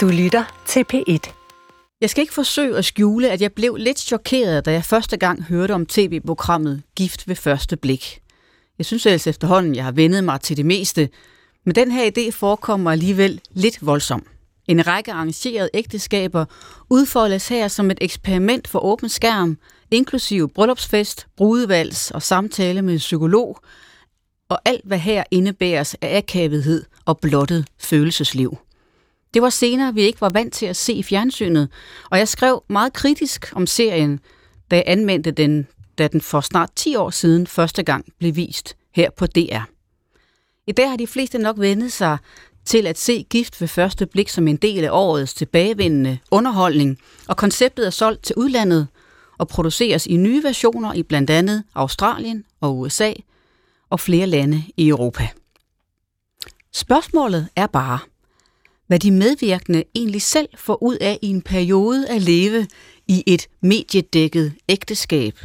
Du lytter til P1. Jeg skal ikke forsøge at skjule, at jeg blev lidt chokeret, da jeg første gang hørte om tv-programmet Gift ved første blik. Jeg synes ellers efterhånden, jeg har vendet mig til det meste, men den her idé forekommer alligevel lidt voldsom. En række arrangerede ægteskaber udfoldes her som et eksperiment for åben skærm, inklusive bryllupsfest, brudevals og samtale med psykolog, og alt hvad her indebæres af akavethed og blottet følelsesliv. Det var senere, vi ikke var vant til at se i fjernsynet, og jeg skrev meget kritisk om serien, da jeg anmeldte den, da den for snart 10 år siden første gang blev vist her på DR. I dag har de fleste nok vendet sig til at se gift ved første blik som en del af årets tilbagevendende underholdning, og konceptet er solgt til udlandet og produceres i nye versioner i blandt andet Australien og USA og flere lande i Europa. Spørgsmålet er bare, hvad de medvirkende egentlig selv får ud af i en periode at leve i et mediedækket ægteskab,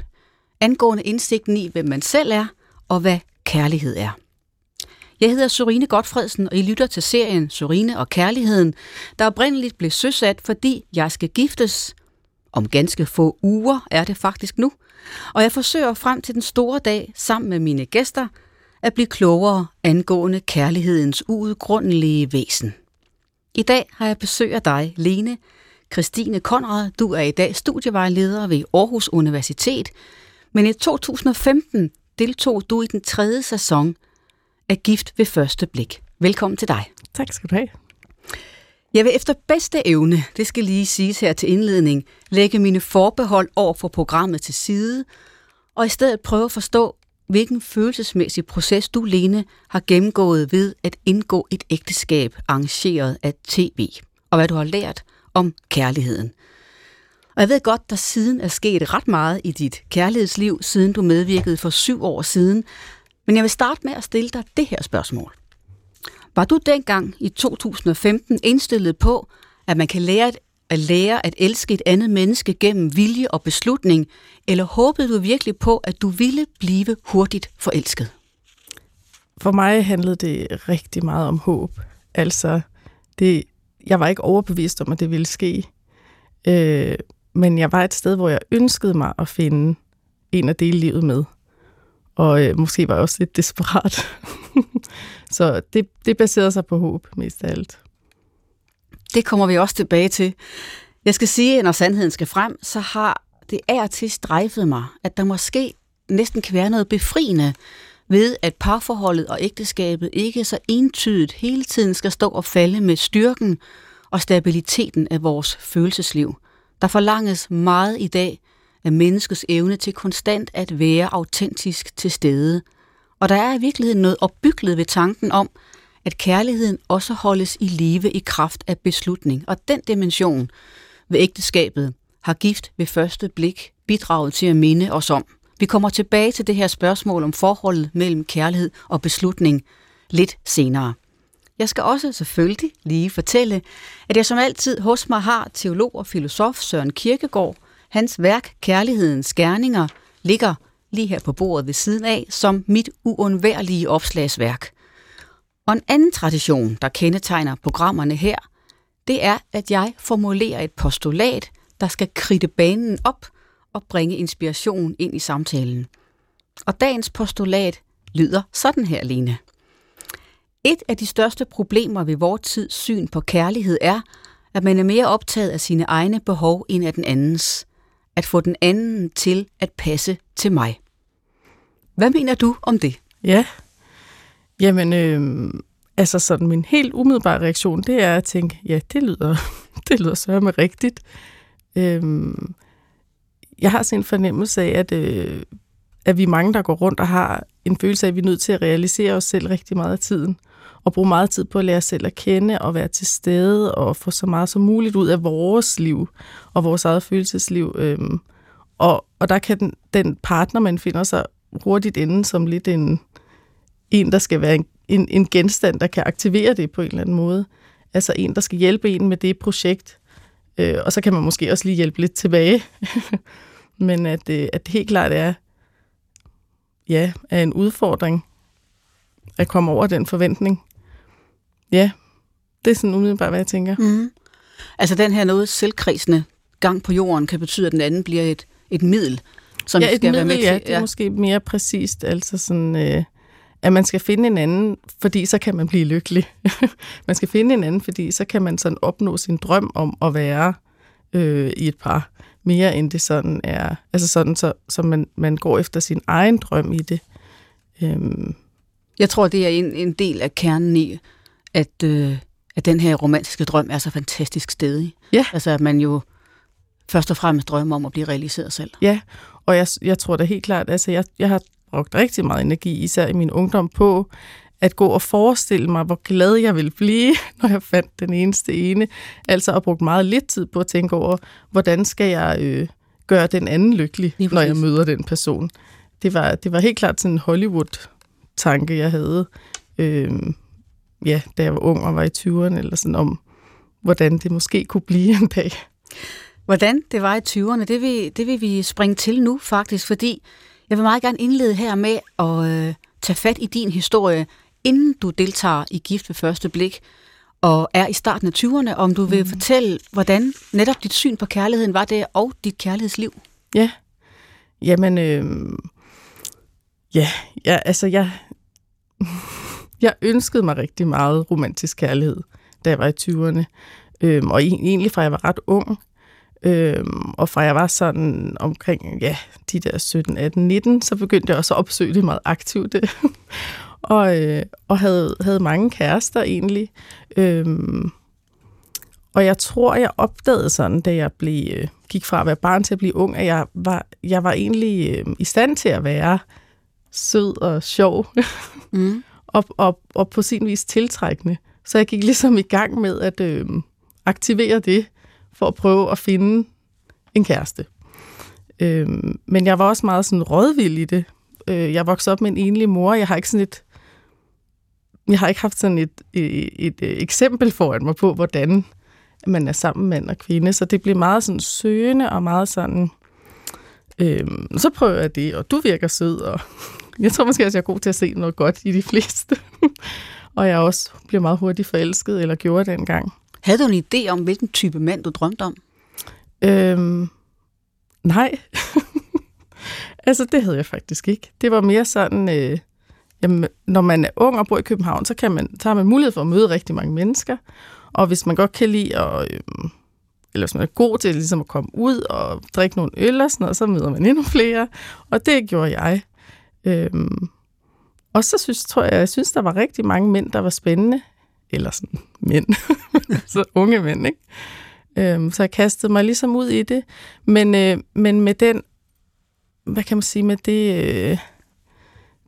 angående indsigten i, hvem man selv er og hvad kærlighed er. Jeg hedder Sorine Godfredsen, og I lytter til serien Sorine og Kærligheden, der oprindeligt blev søsat, fordi jeg skal giftes. Om ganske få uger er det faktisk nu. Og jeg forsøger frem til den store dag sammen med mine gæster at blive klogere angående kærlighedens uudgrundelige væsen. I dag har jeg besøg af dig, Lene Christine Konrad. Du er i dag studievejleder ved Aarhus Universitet, men i 2015 deltog du i den tredje sæson af Gift ved første blik. Velkommen til dig. Tak skal du have. Jeg vil efter bedste evne, det skal lige siges her til indledning, lægge mine forbehold over for programmet til side, og i stedet prøve at forstå, hvilken følelsesmæssig proces du, Lene, har gennemgået ved at indgå et ægteskab arrangeret af tv, og hvad du har lært om kærligheden. Og jeg ved godt, der siden er sket ret meget i dit kærlighedsliv, siden du medvirkede for syv år siden, men jeg vil starte med at stille dig det her spørgsmål. Var du dengang i 2015 indstillet på, at man kan lære et at lære at elske et andet menneske gennem vilje og beslutning, eller håbede du virkelig på, at du ville blive hurtigt forelsket? For mig handlede det rigtig meget om håb. Altså, det, jeg var ikke overbevist om, at det ville ske. Øh, men jeg var et sted, hvor jeg ønskede mig at finde en at dele livet med. Og øh, måske var jeg også lidt desperat. så det, det baserede sig på håb mest af alt. Det kommer vi også tilbage til. Jeg skal sige, at når sandheden skal frem, så har det er til strejfet mig, at der måske næsten kan være noget befriende ved, at parforholdet og ægteskabet ikke så entydigt hele tiden skal stå og falde med styrken og stabiliteten af vores følelsesliv. Der forlanges meget i dag af menneskets evne til konstant at være autentisk til stede. Og der er i virkeligheden noget opbygget ved tanken om, at kærligheden også holdes i live i kraft af beslutning. Og den dimension ved ægteskabet har gift ved første blik bidraget til at minde os om. Vi kommer tilbage til det her spørgsmål om forholdet mellem kærlighed og beslutning lidt senere. Jeg skal også selvfølgelig lige fortælle, at jeg som altid hos mig har teolog og filosof Søren Kirkegaard. Hans værk Kærlighedens Gerninger ligger lige her på bordet ved siden af som mit uundværlige opslagsværk. Og en anden tradition, der kendetegner programmerne her, det er, at jeg formulerer et postulat, der skal kridte banen op og bringe inspiration ind i samtalen. Og dagens postulat lyder sådan her, Lene. Et af de største problemer ved vores tids syn på kærlighed er, at man er mere optaget af sine egne behov end af den andens. At få den anden til at passe til mig. Hvad mener du om det? Ja, jamen, øh, altså sådan min helt umiddelbare reaktion, det er at tænke, ja, det lyder, det lyder sørme rigtigt. Øh, jeg har sådan en fornemmelse af, at, øh, at vi er mange, der går rundt og har en følelse af, at vi er nødt til at realisere os selv rigtig meget af tiden og bruge meget tid på at lære os selv at kende og være til stede og få så meget som muligt ud af vores liv og vores eget følelsesliv. Øhm, og, og der kan den, den partner, man finder sig hurtigt inde som lidt en, en der skal være en, en, en genstand, der kan aktivere det på en eller anden måde. Altså en, der skal hjælpe en med det projekt. Øh, og så kan man måske også lige hjælpe lidt tilbage. Men at, øh, at det helt klart er, ja, er en udfordring at komme over den forventning. Ja, det er sådan umiddelbart, hvad jeg tænker. Mm. Altså den her noget selvkredsende gang på jorden kan betyde, at den anden bliver et, et middel, som ja, skal middel, være med til. ja, det er måske mere præcist. Altså sådan, øh, at man skal finde en anden, fordi så kan man blive lykkelig. man skal finde en anden, fordi så kan man sådan opnå sin drøm om at være øh, i et par. Mere end det sådan er, altså sådan, så, så man, man går efter sin egen drøm i det. Øhm, Jeg tror, det er en, en del af kernen i, at, øh, at den her romantiske drøm er så fantastisk stedig. Ja. Altså at man jo først og fremmest drømmer om at blive realiseret selv. Ja, og jeg, jeg tror da helt klart, altså jeg, jeg har brugt rigtig meget energi, især i min ungdom, på at gå og forestille mig, hvor glad jeg ville blive, når jeg fandt den eneste ene. Altså at brugt meget lidt tid på at tænke over, hvordan skal jeg øh, gøre den anden lykkelig, når jeg møder den person. Det var, det var helt klart sådan en Hollywood-tanke, jeg havde, øh, ja, da jeg var ung og var i 20'erne, eller sådan om, hvordan det måske kunne blive en dag. Hvordan det var i 20'erne, det vil, det vil vi springe til nu faktisk, fordi jeg vil meget gerne indlede her med at øh, tage fat i din historie, inden du deltager i Gift ved første blik, og er i starten af 20'erne, om du vil mm. fortælle, hvordan netop dit syn på kærligheden var det, og dit kærlighedsliv. Ja. Jamen, øh, ja, ja, altså jeg, jeg ønskede mig rigtig meget romantisk kærlighed, da jeg var i 20'erne. Øhm, og e- egentlig fra jeg var ret ung, øhm, og fra jeg var sådan omkring, ja, de der 17, 18, 19, så begyndte jeg også at opsøge det meget aktivt. og øh, og havde, havde mange kærester egentlig. Øhm, og jeg tror, jeg opdagede sådan, da jeg blev, øh, gik fra at være barn til at blive ung, at jeg var, jeg var egentlig øh, i stand til at være sød og sjov, Mm. og, og, og på sin vis tiltrækkende. Så jeg gik ligesom i gang med at øh, aktivere det, for at prøve at finde en kæreste. Øh, men jeg var også meget sådan rådvild i det. Øh, jeg voksede op med en enlig mor. Jeg har ikke sådan et jeg har ikke haft sådan et, øh, et, et, et eksempel foran mig på, hvordan man er sammen mand og kvinde, så det blev meget sådan søgende og meget sådan, øhm, så prøver jeg det, og du virker sød, og jeg tror måske også, jeg er god til at se noget godt i de fleste. og jeg også blev meget hurtigt forelsket, eller gjorde det. Havde du en idé om, hvilken type mand du drømte om? Øhm, nej. altså, det havde jeg faktisk ikke. Det var mere sådan, øh, jamen, når man er ung og bor i København, så, kan man, så har man mulighed for at møde rigtig mange mennesker. Og hvis man godt kan lide at, øh, eller hvis man er god til ligesom at komme ud og drikke nogle øl og sådan noget, så møder man endnu flere. Og det gjorde jeg. Øhm, og så synes, tror jeg, jeg synes, der var rigtig mange mænd, der var spændende. Eller sådan mænd. så altså unge mænd, ikke? Øhm, så jeg kastede mig ligesom ud i det. Men, øh, men med den, hvad kan man sige, med det, øh,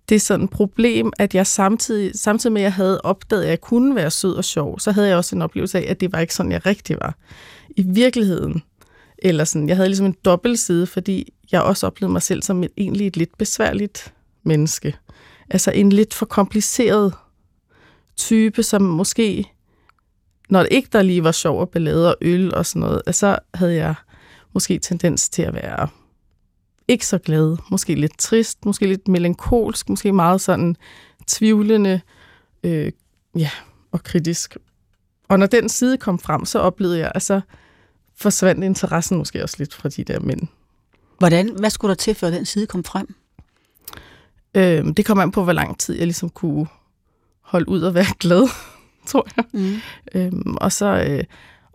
det er sådan et problem, at jeg samtidig, samtidig med, at jeg havde opdaget, at jeg kunne være sød og sjov, så havde jeg også en oplevelse af, at det var ikke sådan, jeg rigtig var. I virkeligheden, eller sådan, jeg havde ligesom en dobbeltside, fordi jeg også oplevede mig selv som et, egentlig et lidt besværligt menneske. Altså en lidt for kompliceret type, som måske, når det ikke der lige var sjov og ballade og øl og sådan noget, så havde jeg måske tendens til at være ikke så glad, måske lidt trist, måske lidt melankolsk, måske meget sådan tvivlende øh, ja, og kritisk. Og når den side kom frem, så oplevede jeg, altså forsvandt interessen måske også lidt fra de der mænd. Hvordan, hvad skulle der til, før den side kom frem? Øh, det kom an på, hvor lang tid jeg ligesom kunne holde ud og være glad, tror jeg. Mm. Øhm, og, så, øh,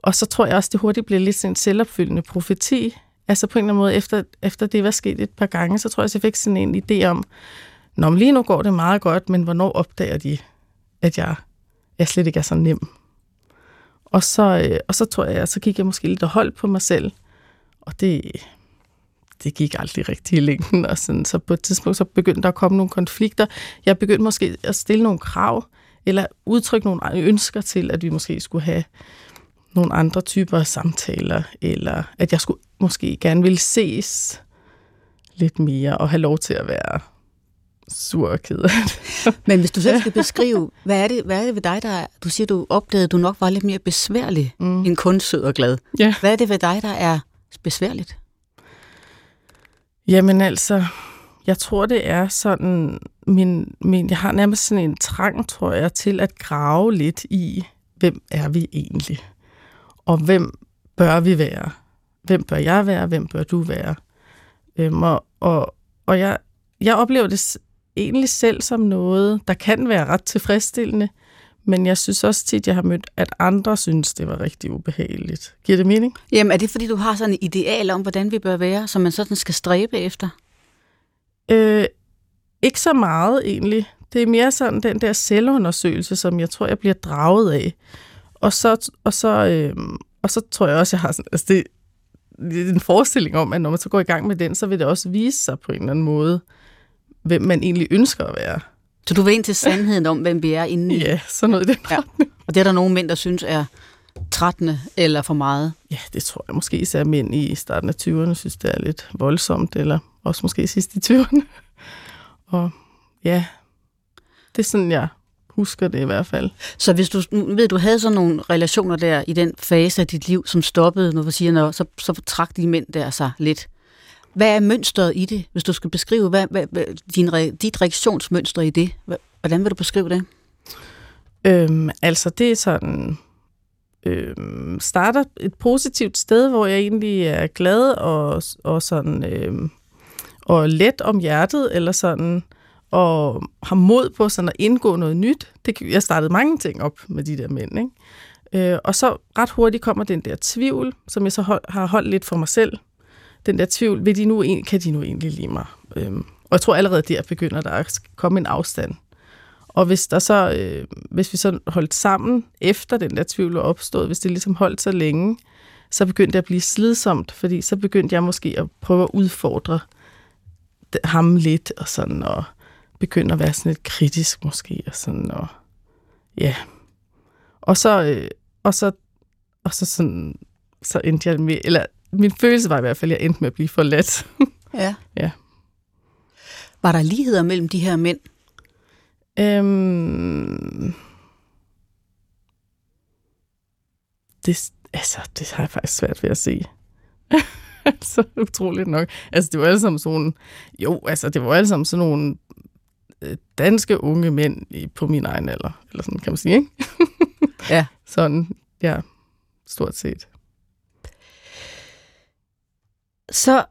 og så tror jeg også, det hurtigt bliver lidt sådan en selvopfyldende profeti. Altså på en eller anden måde, efter, efter det var sket et par gange, så tror jeg, at jeg fik sådan en idé om, Nå, men lige nu går det meget godt, men hvornår opdager de, at jeg, jeg slet ikke er så nem? Og så, øh, og så tror jeg, så gik jeg måske lidt og holdt på mig selv, og det, det gik aldrig rigtig i længden. Og sådan, så på et tidspunkt så begyndte der at komme nogle konflikter. Jeg begyndte måske at stille nogle krav, eller udtrykke nogle ønsker til, at vi måske skulle have nogle andre typer af samtaler, eller at jeg skulle måske gerne ville ses lidt mere, og have lov til at være sur og ked. Men hvis du selv skal beskrive, hvad er, det, hvad er det ved dig, der er, du siger, du opdagede, at du nok var lidt mere besværlig mm. end kun sød og glad. Ja. Hvad er det ved dig, der er besværligt? Jamen altså, jeg tror, det er sådan, min, min, jeg har nærmest sådan en trang, tror jeg, til at grave lidt i, hvem er vi egentlig? og hvem bør vi være? Hvem bør jeg være? Hvem bør du være? Øhm, og og, og jeg, jeg oplever det egentlig selv som noget, der kan være ret tilfredsstillende, men jeg synes også tit, jeg har mødt, at andre synes, det var rigtig ubehageligt. Giver det mening? Jamen, er det fordi, du har sådan en ideal om, hvordan vi bør være, som man sådan skal stræbe efter? Øh, ikke så meget egentlig. Det er mere sådan den der selvundersøgelse, som jeg tror, jeg bliver draget af. Og så, og så, øh, og så tror jeg også, jeg har sådan, altså det, det er en forestilling om, at når man så går i gang med den, så vil det også vise sig på en eller anden måde, hvem man egentlig ønsker at være. Så du vil ind til sandheden om, hvem vi er inde i? Ja, sådan noget i den ja. Og det er der nogle mænd, der synes er trættende eller for meget? Ja, det tror jeg måske især mænd i starten af 20'erne synes, det er lidt voldsomt, eller også måske sidst i 20'erne. Og ja, det er sådan, jeg husker det i hvert fald. Så hvis du ved, du havde sådan nogle relationer der i den fase af dit liv, som stoppede, når du siger, når, så, så trak de mænd der sig lidt. Hvad er mønstret i det, hvis du skal beskrive hvad, hvad, hvad, din, dit reaktionsmønster i det? Hvordan vil du beskrive det? Øhm, altså, det er sådan... Øhm, starter et positivt sted, hvor jeg egentlig er glad og, og sådan... Øhm, og let om hjertet, eller sådan, og har mod på sådan at indgå noget nyt. Det, jeg startede mange ting op med de der mænd, ikke? Øh, og så ret hurtigt kommer den der tvivl, som jeg så hold, har holdt lidt for mig selv. Den der tvivl, vil de nu, kan de nu egentlig lide mig? Øhm, og jeg tror allerede der begynder der at komme en afstand. Og hvis, der så, øh, hvis vi så holdt sammen efter den der tvivl var opstået, hvis det ligesom holdt så længe, så begyndte det at blive slidsomt, fordi så begyndte jeg måske at prøve at udfordre ham lidt, og sådan, og begynde at være sådan lidt kritisk måske, og sådan, og ja. Og så, øh, og så, og så sådan, så endte jeg med, eller min følelse var i hvert fald, at jeg endte med at blive forladt. ja. ja. Var der ligheder mellem de her mænd? Øhm, det, altså, det har jeg faktisk svært ved at se. så utroligt nok. Altså, det var alle sammen sådan jo, altså, det var alle sammen sådan nogle øh, danske unge mænd på min egen alder, eller sådan kan man sige, ikke? ja. Sådan, ja, stort set. Så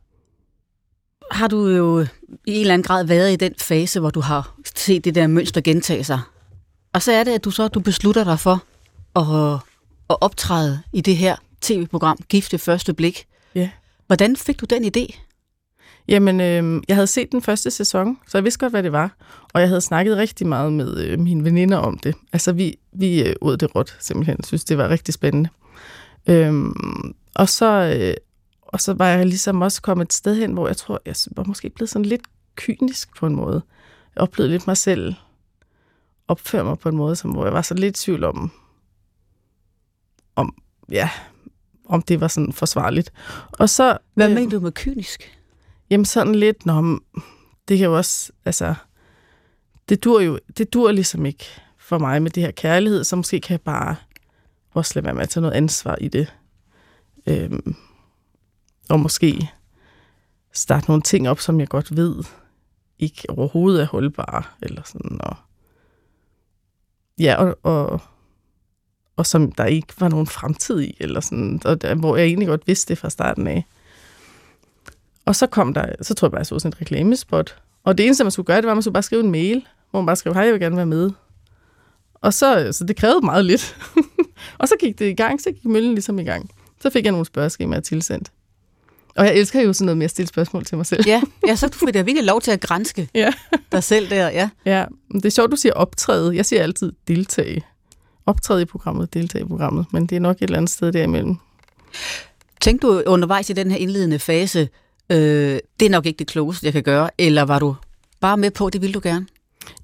har du jo i en eller anden grad været i den fase, hvor du har set det der mønster gentage sig. Og så er det, at du så du beslutter dig for at, at optræde i det her tv-program, Gifte Første Blik. Ja. Hvordan fik du den idé? Jamen, øh, jeg havde set den første sæson, så jeg vidste godt, hvad det var. Og jeg havde snakket rigtig meget med øh, mine veninder om det. Altså, vi, vi øh, ud det råt, simpelthen. Synes, det var rigtig spændende. Øhm, og, så, øh, og så var jeg ligesom også kommet et sted hen, hvor jeg tror, jeg var måske blevet sådan lidt kynisk på en måde. Jeg oplevede lidt mig selv opføre mig på en måde, som, hvor jeg var så lidt i tvivl om, om, ja, om det var sådan forsvarligt. Og så, Hvad øh, mener du med kynisk? Jamen sådan lidt, når det kan jo også, altså, det dur jo, det dur ligesom ikke for mig med det her kærlighed, så måske kan jeg bare også lade være med at tage noget ansvar i det. Øhm, og måske starte nogle ting op, som jeg godt ved ikke overhovedet er holdbare, eller sådan, og ja, og, og, og som der ikke var nogen fremtid i, eller sådan, og der, hvor jeg egentlig godt vidste det fra starten af. Og så kom der, så tror jeg bare, jeg så sådan et reklamespot. Og det eneste, man skulle gøre, det var, at man skulle bare skrive en mail, hvor man bare skrev, hej, jeg vil gerne være med. Og så, så det krævede meget lidt. og så gik det i gang, så gik møllen ligesom i gang. Så fik jeg nogle spørgeskemaer tilsendt. Og jeg elsker jo sådan noget med at stille spørgsmål til mig selv. Ja, ja så du får da virkelig lov til at grænske ja. dig selv der, ja. Ja, det er sjovt, du siger optræde. Jeg siger altid deltage. Optræde i programmet, deltage i programmet, men det er nok et eller andet sted derimellem. Tænkte du undervejs i den her indledende fase, øh, det er nok ikke det klogeste, jeg kan gøre, eller var du bare med på, det ville du gerne?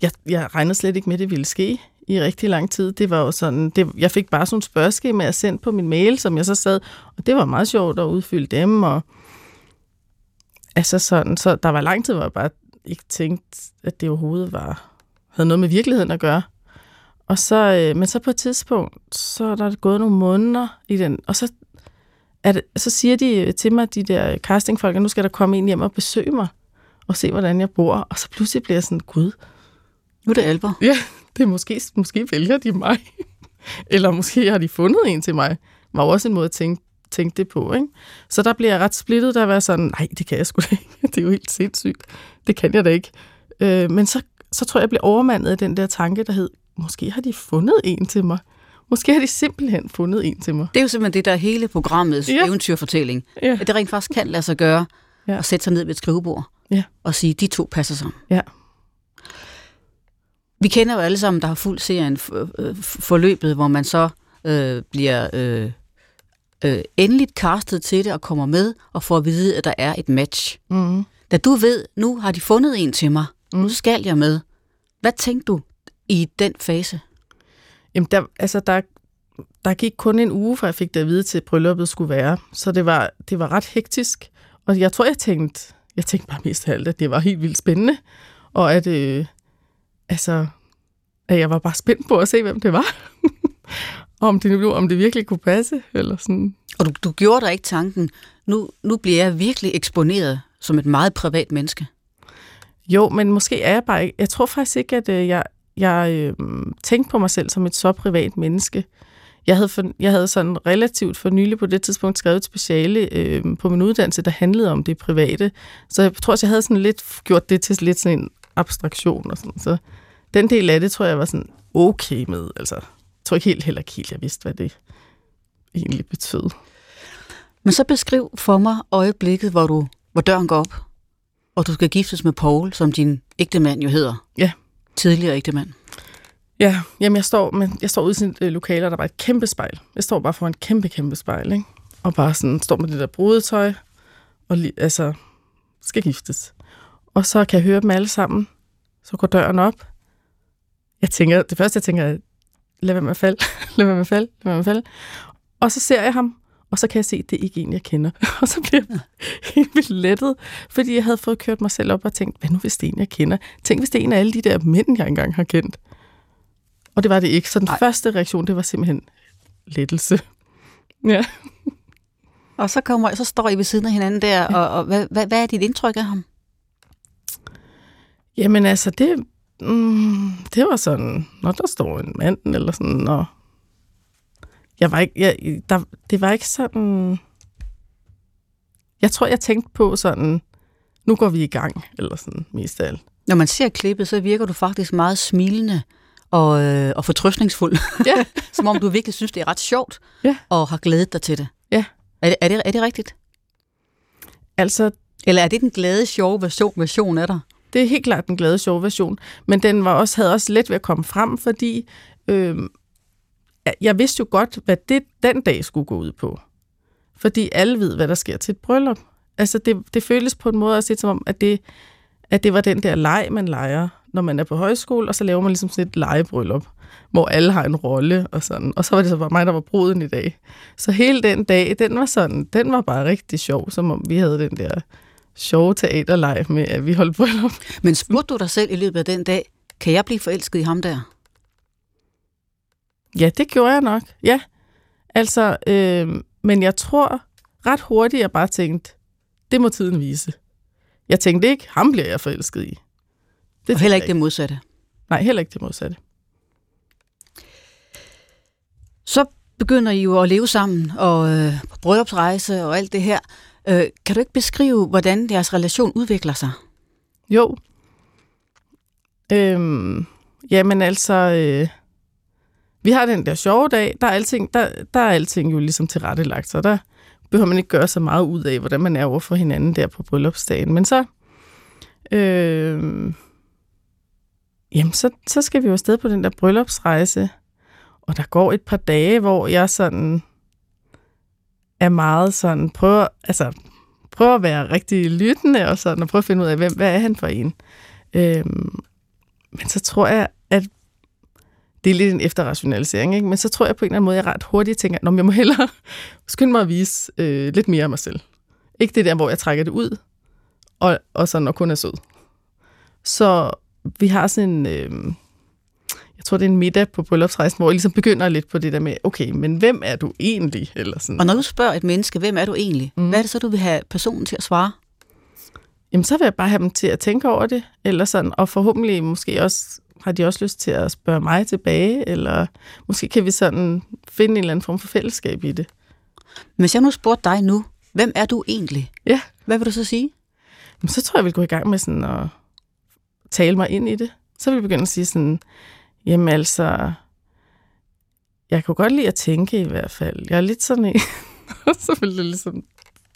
Jeg, jeg regnede slet ikke med, at det ville ske i rigtig lang tid. Det var jo sådan, det, jeg fik bare sådan nogle spørgeskemaer sendt på min mail, som jeg så sad, og det var meget sjovt at udfylde dem, og altså sådan, så der var lang tid, hvor jeg bare ikke tænkte, at det overhovedet var, havde noget med virkeligheden at gøre. Og så, øh, men så på et tidspunkt, så er der gået nogle måneder i den, og så at, så siger de til mig, de der castingfolk, at nu skal der komme en hjem og besøge mig, og se, hvordan jeg bor. Og så pludselig bliver jeg sådan, gud. Nu er det alvor. Ja, det er måske, måske vælger de mig. Eller måske har de fundet en til mig. Var jo også en måde at tænke, tænke det på. Ikke? Så der bliver jeg ret splittet, der var sådan, nej, det kan jeg sgu ikke. Det er jo helt sindssygt. Det kan jeg da ikke. Øh, men så, så tror jeg, jeg bliver overmandet af den der tanke, der hed, måske har de fundet en til mig. Måske har de simpelthen fundet en til mig. Det er jo simpelthen det, der er hele programmets ja. eventyrfortælling. Ja. At det rent faktisk kan lade sig gøre Ja. at sætte sig ned ved et skrivebord Ja. og sige, de to passer sammen. Ja. Vi kender jo alle sammen, der har fuldt serien øh, f- forløbet, hvor man så øh, bliver øh, øh, endeligt castet til det og kommer med og får at vide, at der er et match. Mm. Da du ved, nu har de fundet en til mig, mm. nu skal jeg med. Hvad tænkte du i den fase? Jamen, der, altså, der, der gik kun en uge, fra jeg fik det at vide til, brylluppet skulle være. Så det var, det var ret hektisk. Og jeg tror, jeg tænkte, jeg tænkte bare mest af alt, at det var helt vildt spændende. Og at, øh, altså, at jeg var bare spændt på at se, hvem det var. Om det, nu, om det virkelig kunne passe, eller sådan. Og du, du gjorde dig ikke tanken, nu, nu bliver jeg virkelig eksponeret som et meget privat menneske. Jo, men måske er jeg bare ikke... Jeg tror faktisk ikke, at øh, jeg, jeg øh, tænkte på mig selv som et så privat menneske. Jeg havde, for, jeg havde sådan relativt for nylig på det tidspunkt skrevet et speciale øh, på min uddannelse, der handlede om det private. Så jeg tror også, jeg havde sådan lidt gjort det til lidt sådan en abstraktion. Og sådan. Så den del af det, tror jeg var sådan okay med. Altså, tror ikke helt, heller ikke helt, jeg vidste, hvad det egentlig betød. Men så beskriv for mig øjeblikket, hvor, du, hvor døren går op, og du skal giftes med Paul, som din ægtemand jo hedder. Ja. Tidligere ægtemand. Ja, jamen jeg står, men jeg står ude i sin øh, lokale, og der var et kæmpe spejl. Jeg står bare foran et kæmpe, kæmpe spejl, ikke? Og bare sådan står med det der brudetøj, og li- altså skal giftes. Og så kan jeg høre dem alle sammen. Så går døren op. Jeg tænker, det første jeg tænker, er, lad være med at falde, lad være med at falde, lad være med at falde. Og så ser jeg ham, og så kan jeg se, at det er ikke en, jeg kender. Og så bliver jeg helt vildt lettet, fordi jeg havde fået kørt mig selv op og tænkt, hvad nu hvis det er en, jeg kender? Tænk, hvis det er en af alle de der mænd, jeg engang har kendt. Og det var det ikke. Så den. Ej. første reaktion, det var simpelthen lettelse. Ja. Og så, kommer, så står I ved siden af hinanden der, ja. og, og hvad, hvad, hvad er dit indtryk af ham? Jamen altså, det, mm, det var sådan, når der står en mand, eller sådan, og jeg var ikke, jeg, der, det var ikke sådan, jeg tror, jeg tænkte på sådan, nu går vi i gang, eller sådan, mest af alt. Når man ser klippet, så virker du faktisk meget smilende og, øh, og fortrøstningsfuld. Ja. Som om du virkelig synes, det er ret sjovt, Ja. og har glædet dig til det. Ja. Er det, er det, er det rigtigt? Altså, Eller er det den glade, sjove version, version af dig? Det er helt klart den glade sjove version, men den var også, havde også let ved at komme frem, fordi øh, jeg vidste jo godt, hvad det den dag skulle gå ud på. Fordi alle ved, hvad der sker til et bryllup. Altså, det, det føles på en måde også lidt som om, at det, at det var den der leg, man leger, når man er på højskole, og så laver man ligesom sådan et legebryllup, hvor alle har en rolle og sådan. Og så var det så bare mig, der var bruden i dag. Så hele den dag, den var sådan, den var bare rigtig sjov, som om vi havde den der sjove teaterleg med, at vi holdt bryllup. Men spurgte du dig selv i løbet af den dag, kan jeg blive forelsket i ham der? Ja, det gjorde jeg nok. Ja. Altså, øh, men jeg tror ret hurtigt, jeg bare tænkte, det må tiden vise. Jeg tænkte ikke, ham bliver jeg forelsket i. Det og heller ikke jeg det modsatte. Nej, heller ikke det modsatte. Så begynder I jo at leve sammen, og øh, på bryllupsrejse og alt det her. Øh, kan du ikke beskrive, hvordan deres relation udvikler sig? Jo. Øhm, jamen altså, øh, vi har den der sjove dag, der er alting, der, der er alting jo ligesom tilrettelagt, så der behøver man ikke gøre så meget ud af, hvordan man er over for hinanden der på bryllupsdagen. Men så, øh, jamen så, så skal vi jo afsted på den der bryllupsrejse, og der går et par dage, hvor jeg sådan er meget sådan, prøver, altså, prøver at være rigtig lyttende og sådan, og prøv at finde ud af, hvem, hvad er han for en. Øhm, men så tror jeg, at det er lidt en efterrationalisering, ikke? men så tror jeg på en eller anden måde, jeg ret hurtigt tænker, at jeg må hellere skynde mig at vise øh, lidt mere af mig selv. Ikke det der, hvor jeg trækker det ud, og, og sådan, og kun er sød. Så vi har sådan en, øh, tror, det er en middag på bryllupsrejsen, hvor jeg ligesom begynder lidt på det der med, okay, men hvem er du egentlig? Eller sådan. Og når du spørger et menneske, hvem er du egentlig? Mm. Hvad er det så, du vil have personen til at svare? Jamen, så vil jeg bare have dem til at tænke over det, eller sådan, og forhåbentlig måske også har de også lyst til at spørge mig tilbage, eller måske kan vi sådan finde en eller anden form for fællesskab i det. Men hvis jeg nu spurgte dig nu, hvem er du egentlig? Ja. Hvad vil du så sige? Men så tror jeg, jeg vil gå i gang med sådan at tale mig ind i det. Så vil jeg begynde at sige sådan, jamen altså, jeg kunne godt lide at tænke i hvert fald. Jeg er lidt sådan en, så vil det ligesom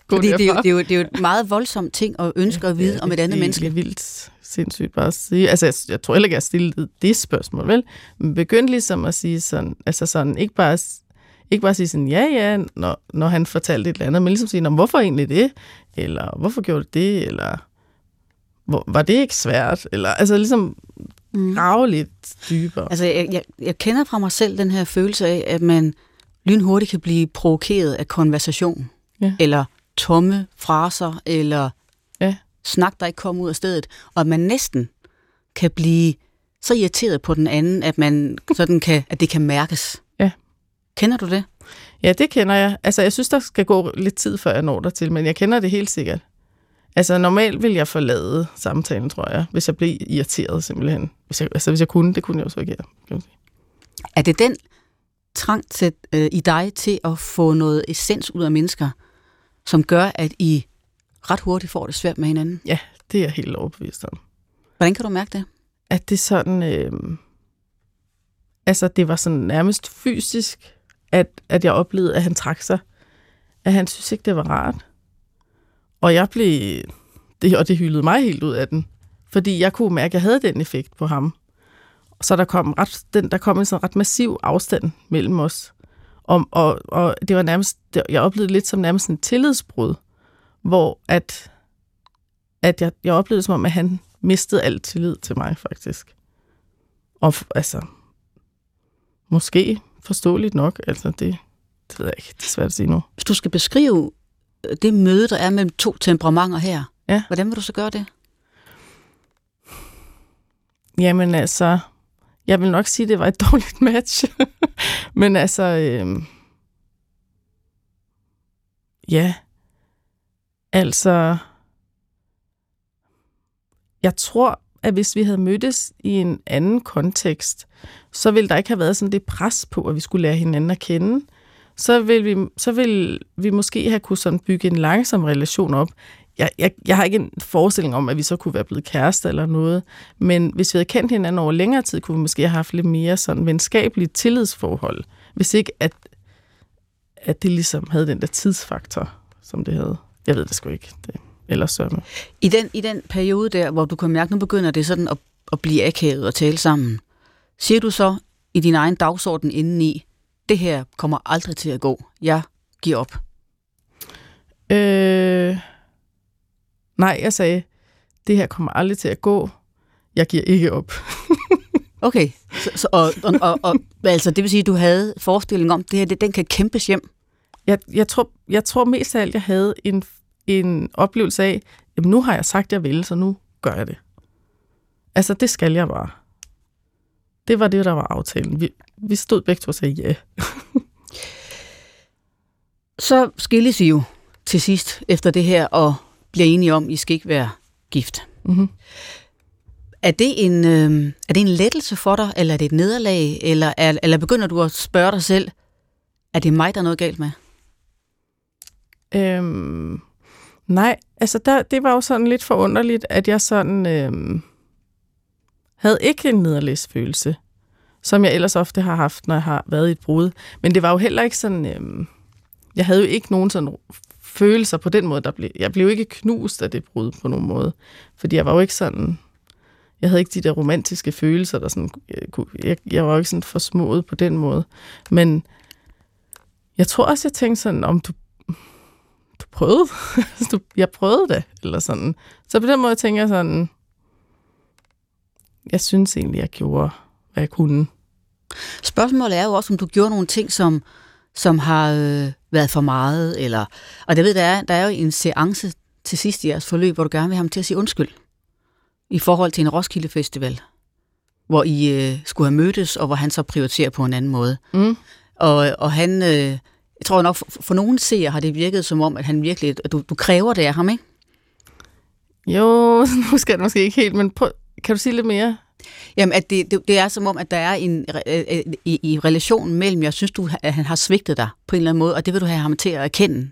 gå Fordi det, er jo, det, er jo, det er jo et meget voldsomt ting at ønske at vide Ja, om et andet det, menneske. Det er vildt sindssygt bare at sige. Altså, jeg, jeg tror heller ikke, jeg har stillet det spørgsmål, vel? Men begynd ligesom at sige sådan, altså sådan, ikke bare, ikke bare sige sådan, ja, ja, når, når han fortalte et eller andet, men ligesom sige, "Nå, men hvorfor egentlig det? Eller hvorfor gjorde du det? Eller hvor, var det ikke svært? Eller, altså ligesom Mm. grave lidt dybere. Altså, jeg, jeg, jeg kender fra mig selv den her følelse af, at man lynhurtigt kan blive provokeret af konversation. Ja. Eller tomme fraser, eller Ja. snak, der ikke kommer ud af stedet. Og at man næsten kan blive så irriteret på den anden, at, man sådan kan, at det kan mærkes. Ja. Kender du det? Ja, det kender jeg. Altså, jeg synes, der skal gå lidt tid, før jeg når der til, men jeg kender det helt sikkert. Altså, normalt vil jeg forlade samtalen, tror jeg, hvis jeg blev irriteret simpelthen. Hvis jeg, altså, hvis jeg kunne, det kunne jeg jo så ikke. Er det den trang til, øh, i dig til at få noget essens ud af mennesker, som gør, at I ret hurtigt får det svært med hinanden? Ja, det er jeg helt overbevist om. Hvordan kan du mærke det? At det sådan... Øh, altså, det var sådan nærmest fysisk, at, at jeg oplevede, at han trak sig. At han synes ikke, det var rart. Og jeg blev... Det, og det hyldede mig helt ud af den. Fordi jeg kunne mærke, at jeg havde den effekt på ham. Så der kom, ret, den, der kom en sådan ret massiv afstand mellem os. Og, og, og det var nærmest, det- jeg oplevede det lidt som nærmest en tillidsbrud, hvor at, at jeg, jeg oplevede det som om, at han mistede al tillid til mig, faktisk. Og altså, måske forståeligt nok, altså det, det ved jeg ikke, det er svært at sige nu. Hvis du skal beskrive det møde, der er mellem to temperamenter her, Ja. hvordan vil du så gøre det? Jamen altså, jeg vil nok sige, at det var et dårligt match. Men altså, øhm, ja, altså, jeg tror, at hvis vi havde mødtes i en anden kontekst, så ville der ikke have været sådan det pres på, at vi skulle lære hinanden at kende. Så vil vi, så vil vi måske have kunne sådan bygge en langsom relation op. Jeg, jeg, jeg har ikke en forestilling om, at vi så kunne være blevet kærester eller noget, men hvis vi havde kendt hinanden over længere tid, kunne vi måske have haft lidt mere sådan venskabeligt tillidsforhold. Hvis ikke, at, at det ligesom havde den der tidsfaktor, som det havde. Jeg ved det sgu ikke. Det, ellers så. I den, I den periode der, hvor du kan mærke, nu begynder det sådan at, at blive akavet og tale sammen, siger du så i din egen dagsorden indeni, det her kommer aldrig til at gå. Jeg giver op. Øh, nej, jeg sagde, det her kommer aldrig til at gå. Jeg giver ikke op. Okay, så, så, og, og, og, og altså, det vil sige, at du havde forestilling om, det her, det, den kan kæmpes hjem. Jeg, jeg, tror, jeg tror mest af alt, jeg havde en, en oplevelse af, jamen nu har jeg sagt, jeg vil, så nu gør jeg det. Altså, det skal jeg bare. Det var det, der var aftalen. Vi, vi stod begge to og sagde ja. Så skilles I jo til sidst efter det her, og bliver enige om, at I skal ikke være gift. Mm-hmm. Er det en, øh, er det en lettelse for dig, eller er det et nederlag, eller, er, eller begynder du at spørge dig selv, er det mig, der er noget galt med? Øhm, nej, altså der, det var jo sådan lidt forunderligt, at jeg sådan øhm, havde ikke en nederlagsfølelse, som jeg ellers ofte har haft, når jeg har været i et brud. Men det var jo heller ikke sådan, Øh, jeg havde jo ikke nogen sådan følelser på den måde, der blev, jeg blev jo ikke knust af det brud på nogen måde, fordi jeg var jo ikke sådan, jeg havde ikke de der romantiske følelser, der sådan, jeg, kunne- jeg, jeg var jo ikke sådan forsmået på den måde. Men jeg tror også, jeg tænkte sådan, om du du prøvede. du, jeg prøvede det, eller sådan. Så på den måde tænker jeg sådan, jeg synes egentlig, jeg gjorde, hvad jeg kunne. Spørgsmålet er jo også, om du gjorde nogle ting, som, som har øh, været for meget, eller... Og det ved der er, der er jo en seance til sidst i jeres forløb, hvor du gerne vil have ham til at sige undskyld. I forhold til en Roskilde Festival, hvor I øh, skulle have mødtes, og hvor han så prioriterer på en anden måde. Mm. Og, og han, øh, jeg tror nok, for, for nogle seere har det virket som om, at han virkelig, at du, du kræver det af ham, ikke? Jo, nu skal det måske ikke helt, men prøv, kan du sige lidt mere? Jamen, at det, det, det er som om, at der er en øh, øh, i, i relationen mellem, jeg synes, du, at han har svigtet dig på en eller anden måde, og det vil du have ham til at erkende.